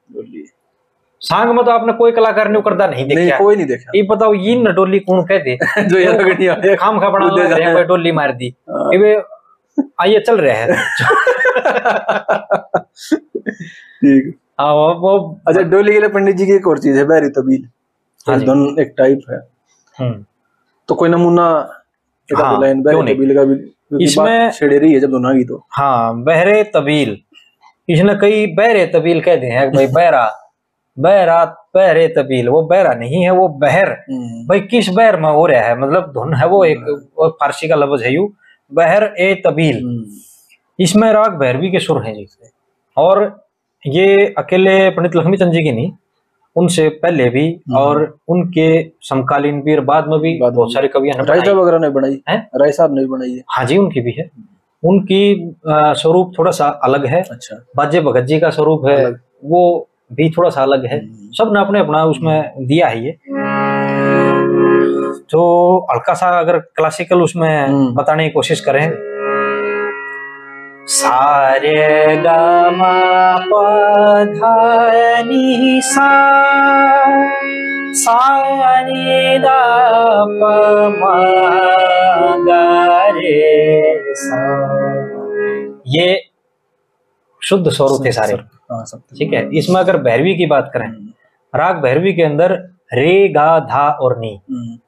सांग में तो आपने कोई कलाकार ने करता नहीं देखा। नहीं कोई नहीं देखा। ये बताओ ये न डोली कौन कहते जो ये खाम खा बना हैं। कोई डोली मार दी। हाँ। ये आइए चल रहे हैं। ठीक। हाँ वो अच्छा डोली के लिए पंडित जी की एक और चीज़ है बैरी तबील। हाँ। धुन एक टाइप है। हम्म, तो कोई नमूना हाँ, तबील का भी इसमें- छेड़े रही है जब दोनों की तो। हाँ बहरे तबील। इसने कई बहरे तबील कहते हैं भाई बहरा बहरा बहरे तबील। वो बहरा नहीं है वो बहर। भाई किस बहर में हो रहा है? मतलब धुन है वो एक फारसी का लफ्ज है यू। बहर ए तबील। हम्म, इसमें राग भैरवी के सुर हैं जी। और ये अकेले पंडित लक्ष्मी चंद जी की नहीं उनसे पहले भी और उनके समकालीन भी और बाद में भी बहुत। सारे कवियाँ राय साहब वगैरह ने बनाई। है? राय साहब ने बनाई है। हाँ जी उनकी भी है। उनकी स्वरूप थोड़ा सा अलग है। अच्छा। बाजे भगत जी का स्वरूप है वो भी थोड़ा सा अलग है। हम्म। सबने अपने अपना उसमें दिया है ये। जो हल्का सा अगर क्लासिकल उसमें हम्म। बताने की कोशिश करें। सारे गमा पधानी सा सानी दा सा। ये शुद्ध स्वरूप है सारे। हाँ? ठीक है। इसमें अगर भैरवी की बात करें राग भैरवी के अंदर रे गा धा और नी। हम्म,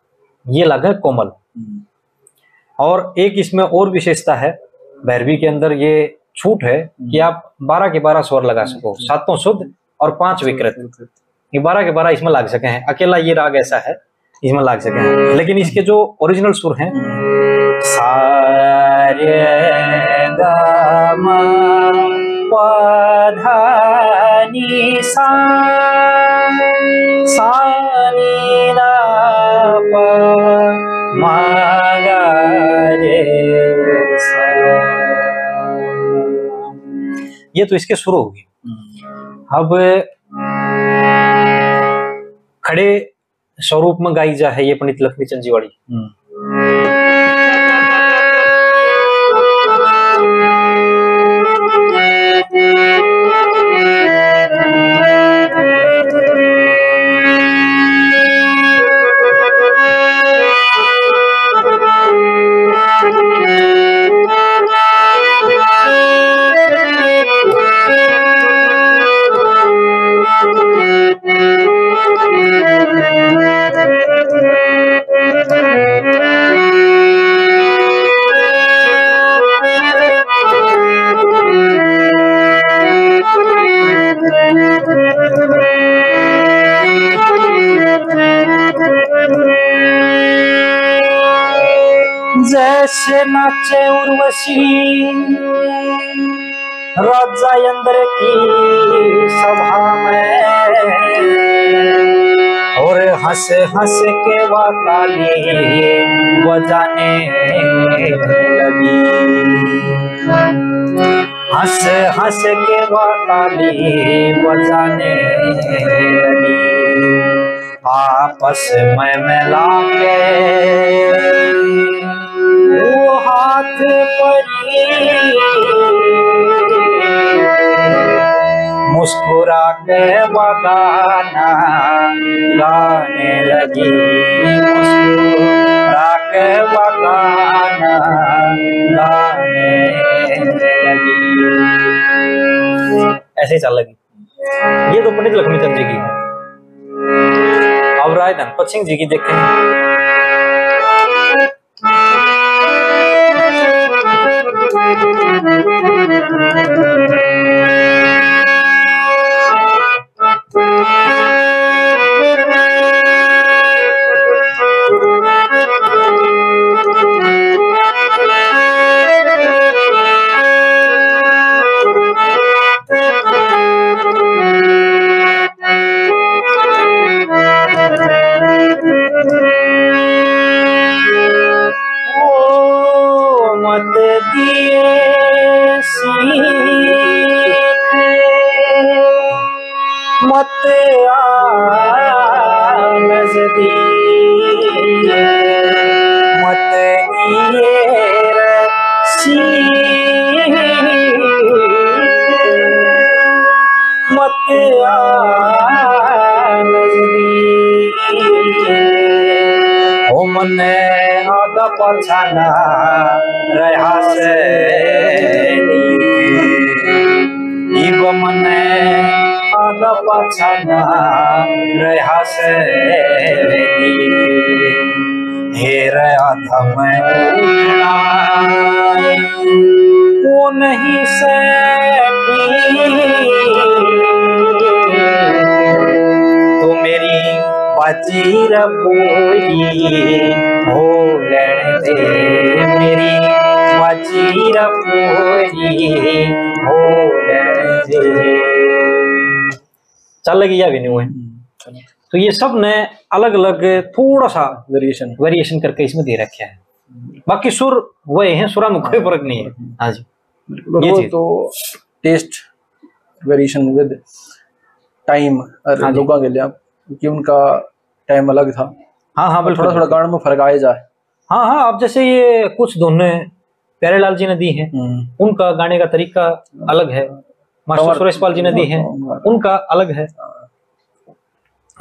ये लग है कोमल। हम्म, और एक इसमें और विशेषता है भैरवी के अंदर ये छूट है कि आप बारह के बारह स्वर लगा सको सातों शुद्ध और पाँच विकृत। ये बारह के बारह इसमें लाग सके हैं। अकेला ये राग ऐसा है इसमें लाग सके हैं। लेकिन इसके जो ओरिजिनल सुर हैं सारे ये तो इसके शुरू होगी। हम्म, अब खड़े स्वरूप में गाई जा है ये पंडित लक्ष्मी चंद जी वाली। जैसे नाचे उर्वशी। राजा इंद्र की सभा में। और हंस हंस के वाताली बजाने लगी। हंस हंस के वाताली बजाने लगी। आपस में मिला के हाथ मुस्कुरा के बगाना गाने लगी। मुस्कुरा के बगाना गाने लगी। ऐसे ही चल लगी। ये तो पंडित लक्ष्मी चंद जी की है। अब राय धनपत सिंह जी की देखें। ओ मने अधम उठना वो नहीं से तो मेरी वज़ीर बोली हो दे मेरी वज़ीर बोली चल लगी या भी नहीं हुए। तो ये सबने अलग अलग थोड़ा सा वेरिएशन वेरिएशन करके इसमें दे रखे हैं। बाकी सुर वही हैं सुरा में कोई फ़र्क नहीं है। हाँ जी। ये तो टेस्ट वेरिएशन विद टाइम हाँ लोगों के लिए क्योंकि उनका टाइम अलग था। हाँ हाँ बिल्कुल थोड़ा थोड़ा गान में फ़र्क आए जाए। हाँ हाँ अब जैसे ये कुछ धुन प्यारेलाल जी ने दी है हम्म। उनका गाने का तरीका अलग है। मास्टर कंवर- सुरेश पाल जी ने दी है। उनका अलग है।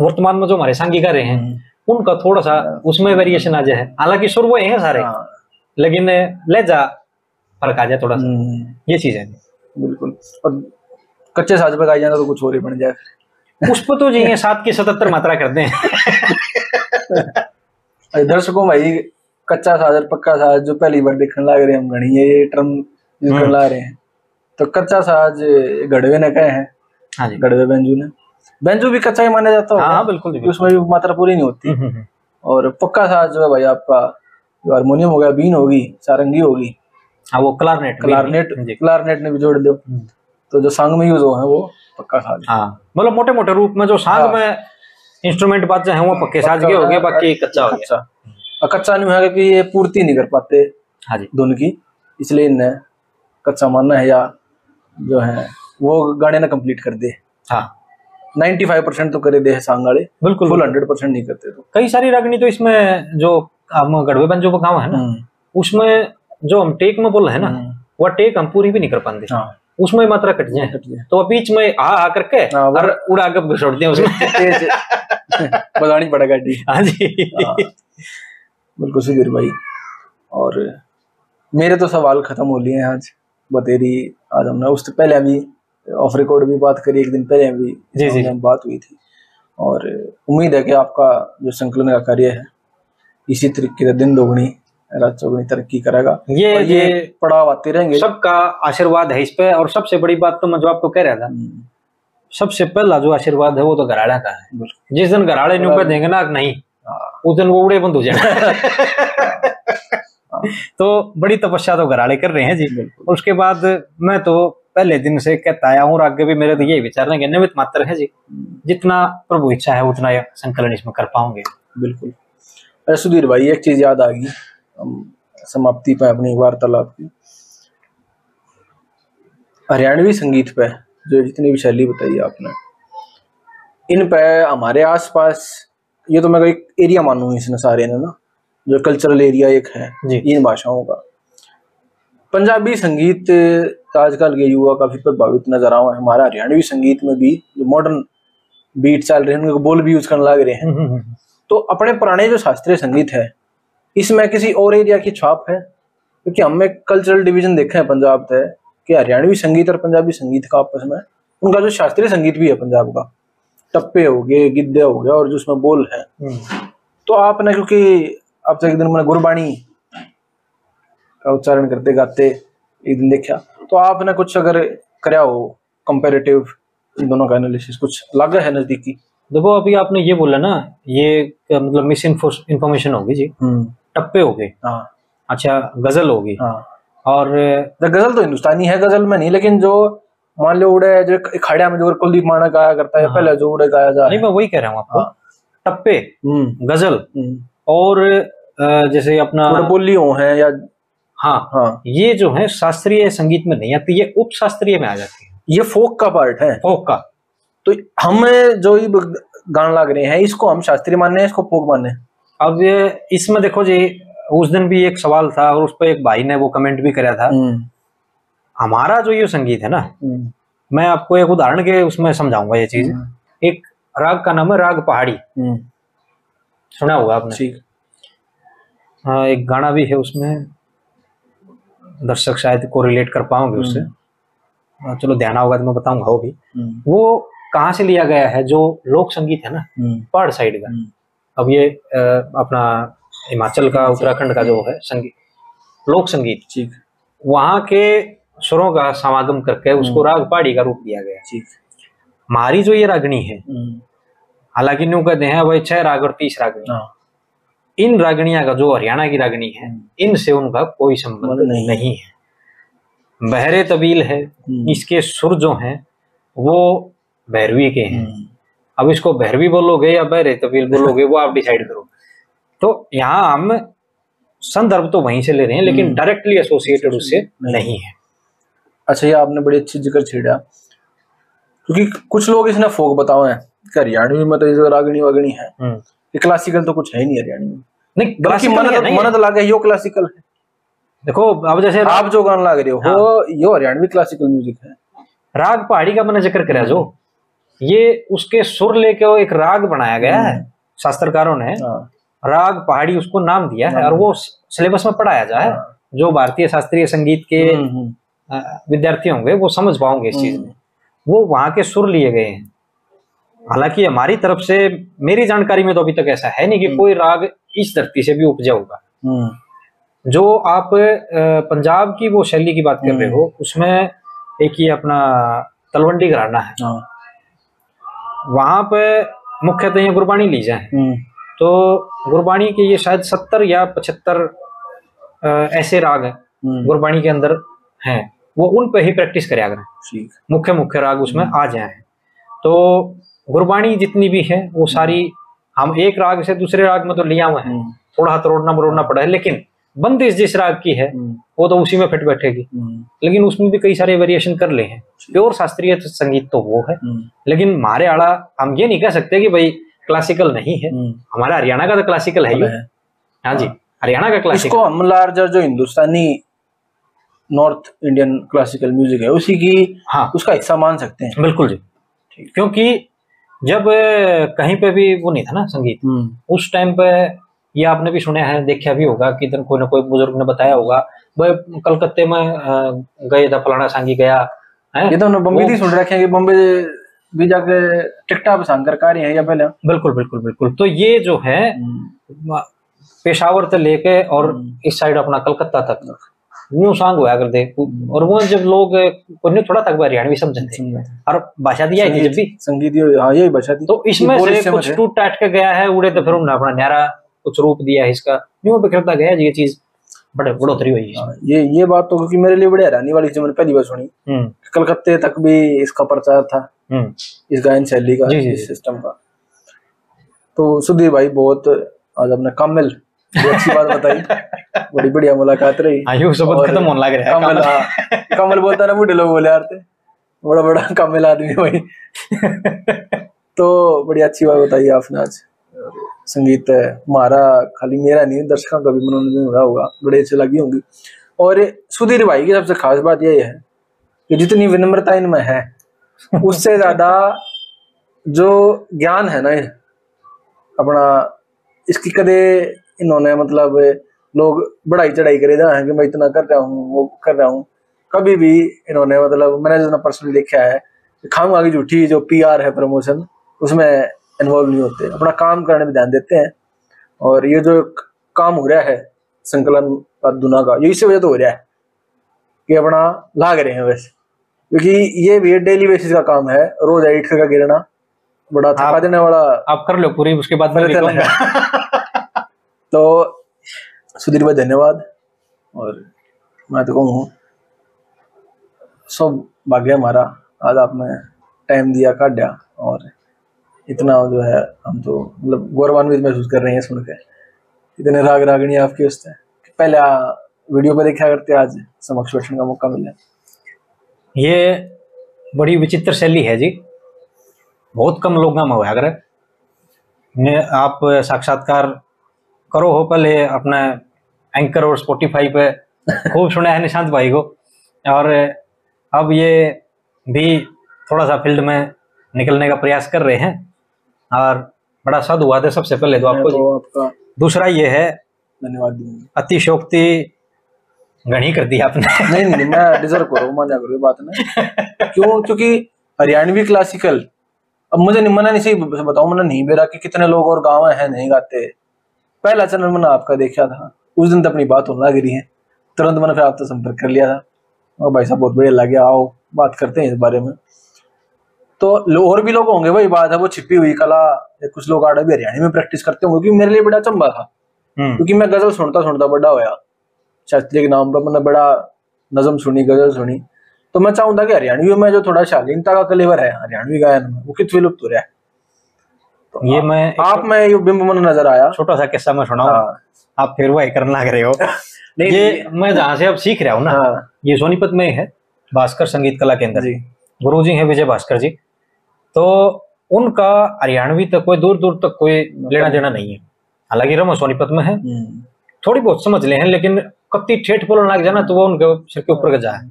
वर्तमान में जो हमारे सांगी गा रहे हैं हम्म। उनका थोड़ा सा उसमें वेरिएशन आ जाए। हालाँकि सुर वो हैं सारे हाँ, लेकिन लहजा फ़र्क आ जाए थोड़ा सा हम्म, ये चीज़ है। बिल्कुल। और कच्चे साज पे गाई जाए तो कुछ और ही बन जाए उस पर तो जी ये सात की सतहत्तर मात्रा करते हैं दर्शकों भाई कच्चा साज और पक्का साज जो पहली बार देखने लग रहे हैं हम घनी ये टर्म। कर ला रहे हैं। तो कच्चा साज गढ़वे ने कहे हैं। हाँ जी। गढ़वे बेंजू ने। बेंजू भी कच्चा ही माना जाता हाँ होगा। हाँ बिल्कुल जी, उसमें भी मात्रा पूरी नहीं होती। बिल्कुल। हम्म, हम्म, हम्म। और पक्का साज जो है भाई आपका जो हारमोनियम हो गया बीन होगी सारंगी होगी। हाँ वो क्लारनेट क्लारनेट क्लारनेट ने भी जोड़ दो। तो जो संग में यूज़ हो है वो पक्का साज हाँ मतलब मोटे मोटे रूप में जो सांग हाँ। में इंस्ट्रूमेंट बाजे हैं वो पक्के साज के हो गए बाकी कच्चा हो गया। कच्चा। नहीं है क्योंकि ये पूर्ति नहीं कर पाते हाँ जी। धुन की इसलिए इन्हें कच्चा मानना है या जो है वो गाने ना कंप्लीट कर दे। हाँ। 95 परसेंट तो करे दे है सांग वाले बिल्कुल फुल हंड्रेड परसेंट नहीं करते तो। कई सारी रागनी तो इसमें जो हम गढ़वे बंजो का गाँव है ना हम्म, उसमें जो हम टेक में बोल रहे हैं ना हम्म, वह टेक हम पूरी भी नहीं कर पाते। हाँ। उसमें मात्रा कट जाए। कट जाए। तो बीच में आ आ करके हाँ, और उड़ा के छोड़ दिया उसमें। बजानी पड़ेगा हाँ जी। हाँ, बिल्कुल सुधीर भाई। और मेरे तो सवाल खत्म हो लिए हैं आज। बतेरी आज हमने उससे पहले अभी ऑफ़ रिकॉर्ड भी बात करी एक दिन पहले भी जी, जी। बात हुई थी। और उम्मीद है कि आपका जो संकलन का कार्य है इसी तरीके से दिन दोगुनी रात चौगुनी तरक्की करेगा। ये ये ये पड़ाव आते रहेंगे। सबका आशीर्वाद है इस पे। और सबसे बड़ी बात तो मैं जो आपको कह रहा था हम्म, सबसे पहला जो आशीर्वाद है वो तो घराड़ा का है। जिस दिन घराड़े न्यू पे देंगे ना नहीं हाँ, उस दिन वो उड़े बंद हो जाए तो बड़ी तपस्या तो घराड़े कर रहे हैं जी उसके बाद मैं तो पहले दिन से कहता आया हूँ आगे भी मेरे तो यही विचार है निमित मात्र है जी। जितना प्रभु इच्छा है, उतना संकलन इसमें कर पाऊँगे बिल्कुल। अरे सुधीर भाई, एक चीज़ याद आ गई। समाप्ति पे अपनी वार्तालाप की। हरियाणवी संगीत पे जो जितनी भी शैली बताई आपने। इन पे हमारे आसपास, ये तो मैं एक एरिया मानूँगी इसने सारे ने ना? जो कल्चरल एरिया एक है। इन भाषाओं का। पंजाबी संगीत आजकल के युवा काफ़ी प्रभावित नज़र आवा है। हमारा हरियाणवी संगीत में भी जो मॉडर्न बीट चल रहे हैं उनके बोल भी यूज़ करने लग रहे हैं। तो अपने पुराने जो शास्त्रीय संगीत है इसमें किसी और एरिया की छाप है? क्योंकि हमने कल्चरल डिवीज़न देखा है पंजाब से कि हरियाणवी संगीत और पंजाबी संगीत का आपस में उनका जो शास्त्रीय संगीत भी है पंजाब का टप्पे हो गए गिद्दे हो गया और जो उसमें बोल है। तो आपने क्योंकि आपसे एक दिन मैंने गुरबाणी का उच्चारण करते गाते एक दिन देखा। तो आपने कुछ अगर कराया हो कंपेरेटिव इन दोनों का एनालिसिस कुछ लगा है नजदीकी? देखो अभी आपने ये बोला ना ये मतलब मिस इन्फॉर्मेशन होगी जी। हम्म। टप्पे हो गए। हाँ। अच्छा गज़ल होगी हाँ। और गज़ल तो हिंदुस्तानी है गज़ल में नहीं लेकिन जो मान लो उड़े जो खड़िया में जो कुलदीप माना गाया करता है हाँ। पहले जो उड़े गाया जा नहीं मैं वही कह रहा हूँ आपको। टप्पे हम्म। गज़ल हम्म। और जैसे अपना बोलियों हैं या हाँ हाँ। ये जो है शास्त्रीय संगीत में नहीं आती ये उप शास्त्रीय में आ जाती है। ये फोक का पार्ट है। फोक का। तो हम जो ये गान लग रहे हैं इसको हम शास्त्रीय मानने हैं इसको फोक मानने अब ये इसमें देखो जी उस दिन भी एक सवाल था और उस पर एक भाई ने वो कमेंट भी करा था। हम्म, हमारा जो ये संगीत है ना हम्म, मैं आपको एक उदाहरण के उसमें समझाऊँगा ये चीज़। हम्म, एक राग का नाम है राग पहाड़ी। सुना होगा आपने? ठीक। हाँ एक गाना भी है उसमें। दर्शक शायद को रिलेट कर पाओगे उससे। हाँ, चलो ध्यान होगा तो मैं बताऊँगा वो भी। हम्म, वो कहाँ से लिया गया है? जो लोक संगीत है ना हम्म, पहाड़ साइड का। हम्म, अब ये अ, अपना हिमाचल का उत्तराखंड का जो है संगीत लोक संगीत। ठीक। वहाँ के स्वरों का समागम करके उसको राग पहाड़ी का रूप दिया गया। ठीक। हमारी जो ये रागनी है हम्म, हालाँकि न्यू कहते हैं भाई छह राग और तीस रागनी हाँ। इन रागनियाँ का जो हरियाणा की रागनी है इनसे उनका कोई संबंध संबंध नहीं। नहीं है। बहरे तबील है हम्म, इसके सुर जो हैं वो भैरवी के हैं। हम्म, अब इसको भैरवी बोलोगे या बहरे तबील बोलोगे वो आप डिसाइड करो। तो यहाँ हम संदर्भ तो वहीं से ले रहे हैं लेकिन हम्म। डायरेक्टली एसोसिएटेड उससे नहीं। है। अच्छा ये आपने बड़ी अच्छी ज़िक्र छेड़ा। क्योंकि कुछ लोग इसने फोक बताओ है हरियाणवी में तो ये रागनी वागनी है हम्म। क्लासिकल तो कुछ है नहीं हरियाणवी में। नहीं है। मनद लागे यो क्लासिकल है। देखो अब जैसे आप जो गाना लग रहे हो हाँ। ये हरियाणवी क्लासिकल म्यूज़िक है। राग पहाड़ी का मैंने ज़िक्र करा जो। ये उसके सुर लेके वो एक राग बनाया गया है शास्त्रकारों ने। हाँ, राग पहाड़ी उसको नाम दिया है और वो सिलेबस में पढ़ाया जाए हाँ। जो भारतीय शास्त्रीय संगीत के हम्म, हम्म, विद्यार्थी होंगे वो समझ पाओगे इस चीज़ में। वो वहाँ के सुर लिए गए हैं। हालाँकि हमारी तरफ़ से मेरी जानकारी में तो अभी तक ऐसा है नहीं कि कोई राग इस धरती से भी उपजा होगा हम्म, जो आप पंजाब की वो शैली की बात कर रहे हो उसमें एक ही अपना तलवंडी घराना है। हाँ, वहाँ पे मुख्यतः ये गुरबानी ली जाए। हम्म, तो गुरबाणी के ये शायद सत्तर या पचहत्तर ऐसे राग हैं हम्म, के अंदर हैं। वो उन पे ही प्रैक्टिस करा करें मुख्य मुख्य राग उसमें आ जाए। तो गुरबाणी जितनी भी है वो सारी हम एक राग से दूसरे राग में तो लिया हुए हैं। हम्म, थोड़ा तरोड़ना मरोड़ना पड़ा है लेकिन बंदिश जिस राग की है हम्म, वो तो उसी में फिट बैठेगी। हम्म, लेकिन उसमें भी कई सारे वेरिएशन कर ले हैं। प्योर शास्त्रीय संगीत तो वो है। लेकिन हमारे आड़ा हम ये नहीं कह सकते कि भाई क्लासिकल नहीं है। हमारा हरियाणा का तो क्लासिकल है ही। है। हाँ जी हरियाणा का क्लासिकल इसको हम लार्जर जो Hindustani North Indian classical music है उसी की हाँ। उसका हिस्सा मान सकते हैं। बिल्कुल जी। क्योंकि जब कहीं पे भी वो नहीं था ना संगीत हम्म, उस टाइम पे ये आपने भी सुना है देखा भी होगा कि इधर कोई ना कोई बुज़ुर्ग ने बताया होगा वह कलकत्ते में गए था फलाना सांगी गया है? ये तो बम्बे ही सुन रखे हैं बम्बे भी जाके टिकटा पे सांग कर रही है या पहले। बिल्कुल बिल्कुल बिल्कुल। तो ये जो है हम्म, पेशावर से लेके और हम्म। इस साइड अपना कलकत्ता तक। न्यू सॉन्ग हुआ करते और वो जब लोग को न्यू थोड़ा तक हरियाणवी समझते थे और भाषा दिया थी जब भी। संगीत ये हाँ यही बचा थी तो इसमें से कुछ टूट टाट के गया है उड़े तो फिर उन्होंने अपना न्यारा कुछ रूप दिया है इसका। न्यू बिखरता गया ये चीज़। बड़े बढ़ोतरी हुई है हाँ, ये ये बात तो क्योंकि मेरे लिए बड़ी हैरानी वाली थी मैंने पहली बार सुनी। हम्म। कलकत्ते तक भी इसका प्रचार था। हम्म। इस गायन शैली का इस सिस्टम का। तो सुधीर भाई बहुत आज अपने कामिल अच्छी बात बताई। बड़ी बढ़िया मुलाकात रही। शब्द खत्म होने लग रहा है। कमल हाँ, कमल बोलता ना बूढ़े लोग बोले यार बड़ा बड़ा कमल आदमी भाई। तो बड़ी अच्छी बात बताई आपने आज। संगीत है। हमारा खाली मेरा नहीं दर्शकों का भी मनोरंजन हो रहा होगा। बड़े अच्छे लगी होंगी। और सुधीर भाई की सबसे खास बात यह है कि जितनी विनम्रता इनमें है उससे ज़्यादा जो ज्ञान है ना अपना इसकी कदे इन्होंने मतलब लोग बढ़ाई चढ़ाई करे जा हैं कि मैं इतना कर रहा हूँ वो कर रहा हूँ। कभी भी इन्होंने मतलब मैंने जो पर्सनली देखा है खाऊँगा की झूठी जो पीआर है प्रमोशन उसमें इन्वॉल्व नहीं होते। अपना काम करने में ध्यान देते हैं। और ये जो काम हो रहा है संकलन का दुना का ये इसी वजह तो हो रहा है कि अपना लाग रहे हैं वैसे क्योंकि ये भी डेली बेसिस का काम है रोज एडिट का गिरना बड़ा थका देने वाला आप कर लो पूरी उसके बाद मैं। तो सुधीर भाई, धन्यवाद। और मैं तो कहूँ, सब भाग्य हमारा। आज आपने टाइम दिया, काटा और इतना जो है, हम तो मतलब गौरवान्वित महसूस कर रहे हैं सुन के। इतने राग रागणी आपके उससे पहले वीडियो पे देखा करते, आज समक्ष बैठने का मौका मिला। ये बड़ी विचित्र शैली है जी। बहुत कम लोग में होया ने आप साक्षात्कार करो हो पहले अपने एंकर और स्पॉटिफाई पे खूब सुना है निशांत भाई को। और अब ये भी थोड़ा सा फ़ील्ड में निकलने का प्रयास कर रहे हैं। और बड़ा साधु हुआ था सबसे पहले तो आपको तो आपका दूसरा ये है धन्यवाद अतिशोक्ति घनी कर दी आपने। नहीं नहीं मैं डिजर्व करो मान्या करो ये बात नहीं। क्यों? क्योंकि हरियाणवी क्लासिकल अब मुझे नहीं मना नहीं सही बताऊँ मैंने नहीं मेरा कि कितने लोग और गाँव हैं नहीं गाते। पहला चैनल मैंने आपका देखा था। उस दिन तो अपनी बात होने लग रही है। तुरंत मैंने फिर आपसे संपर्क कर लिया था। और भाई साहब बहुत बढ़िया लगे आओ बात करते हैं इस बारे में। तो और भी लोग होंगे वही बात है वो छिपी हुई कला कुछ लोग आड़ा भी हरियाणी में प्रैक्टिस करते होंगे क्योंकि मेरे लिए बड़ा चंबा था। हम्म। क्योंकि मैं गज़ल सुनता सुनता बड़ा होया। शास्त्री के नाम पर मैंने बड़ा नजम सुनी गज़ल सुनी। तो मैं चाहूँगा कि हरियाणवी में जो थोड़ा शालीनता का कलेवर है हरियाणवी गायन में वो कित विलुप्त हो रहा है। तो ये आप- मैं आप में ये बिंब मन नज़र आया। छोटा सा किस्सा मैं सुनाऊं। हाँ, आप फिर वही करने लग रहे हो। नहीं ये नहीं, मैं जहाँ से अब सीख रहा हूँ ना हाँ। ये सोनीपत में है भास्कर संगीत कला केंद्र। जी। गुरु जी है विजय भास्कर जी। तो उनका हरियाणवी तक कोई दूर दूर तक कोई लेना देना नहीं है। हालाँकि रमो सोनीपत में है। हम्म, थोड़ी बहुत समझ ले हैं लेकिन कत्ती ठेठ बोलने लग जाना तो वो उनके सिर के ऊपर गजा है।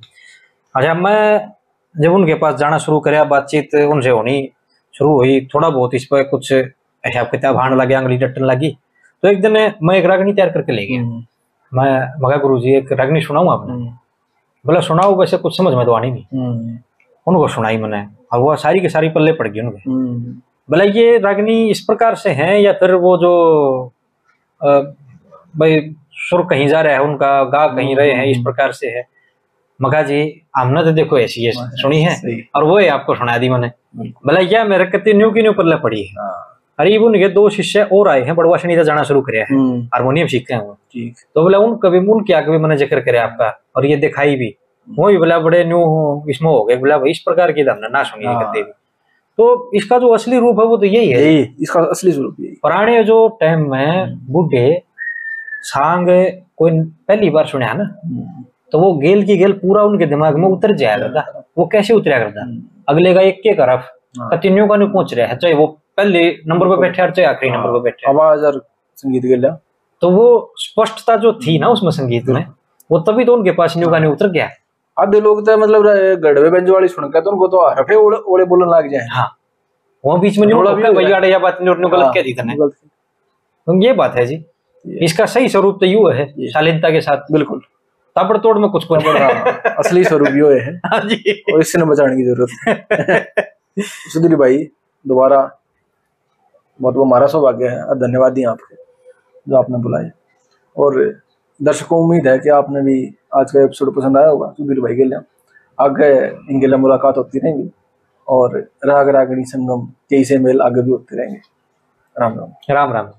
अच्छा मैं जब उनके पास जाना शुरू कराया बातचीत उनसे होनी शुरू हुई थोड़ा बहुत इस पर कुछ हिसाब किताब हाण लगे अंगली डटन लगी। तो एक दिन मैं एक रागनी तैयार करके ले गया। हम्म, मैं मगा गुरु जी एक रागनी सुनाऊ आपने? हम्म, बोला सुनाओ वैसे कुछ समझ में तो आनी नहीं। हम्म, उनको सुनाई मैंने और वह सारी की सारी पल्ले पड़ गई उनके। बोला ये रागनी इस प्रकार से है या फिर वो जो भाई सुर कहीं जा रहा है उनका गा कहीं रहे हैं इस प्रकार से है। मगा जी हमने तो देखो ऐसी है सुनी है और वो ही आपको सुना दी मैंने। बोला क्या मेरे कति न्यू की न्यू पल्ले पड़ी है। हाँ, अरे उनके दो शिष्य और आए हैं बड़वा शनि जाना शुरू करे हैं। हम्म, हारमोनियम सीखते हैं वो। तो बोला उन कभी उन क्या कभी मैंने ज़िक्र करे आपका? और ये दिखाई भी। वो भी बोला बड़े न्यू इसमें हो गए। बोला इस प्रकार की हमने ना सुनी है। कभी भी। तो इसका जो असली रूप है वो तो यही है। यही इसका असली स्वरूप यही। पुराने जो टाइम में बूढ़े सांग कोई पहली बार सुना ना? हम्म, तो वो गेल की गेल पूरा उनके दिमाग में उतर जाया करता। वो कैसे उतरा करता? हम्म, अगले का एक के तरफ़ हाँ। कंटिन्यू का नहीं पहुँच रहा है चाहे वो पहले नंबर पर बैठे और चाहे आखिरी नंबर पे बैठे। आवाज़ और संगीत के लिए तो वो स्पष्टता जो थी ना उसमें संगीत में वो तभी तो उनके पास न्यू गाने उतर गया। आधे लोग तो मतलब गढ़वे बेंज वाली सुन के तो उनको तो हरफे ओले ओले बोलने लग जाए। हाँ। वो बीच में नहीं। या बात नहीं गलत हाँ, कह दी गलत। तो ये बात है जी। इसका सही स्वरूप तो यू है शालीनता के साथ। बिल्कुल। ताबड़तोड़ में कुछ कुछ हाँ, असली स्वरूप यो है। हाँ जी। और इससे न बचाने की ज़रूरत। है सुधीर भाई दोबारा बहुत बहुत हमारा सौभाग्य है। और धन्यवाद दिए आपके जो आपने बुलाए। और दर्शकों, उम्मीद है कि आपने भी आज का एपिसोड पसंद आया होगा सुधीर भाई के लिए। आगे इनके लिए मुलाकात होती रहेंगी और राग रागणी संगम कई से मेल आगे भी होते रहेंगे। राम राम। राम राम।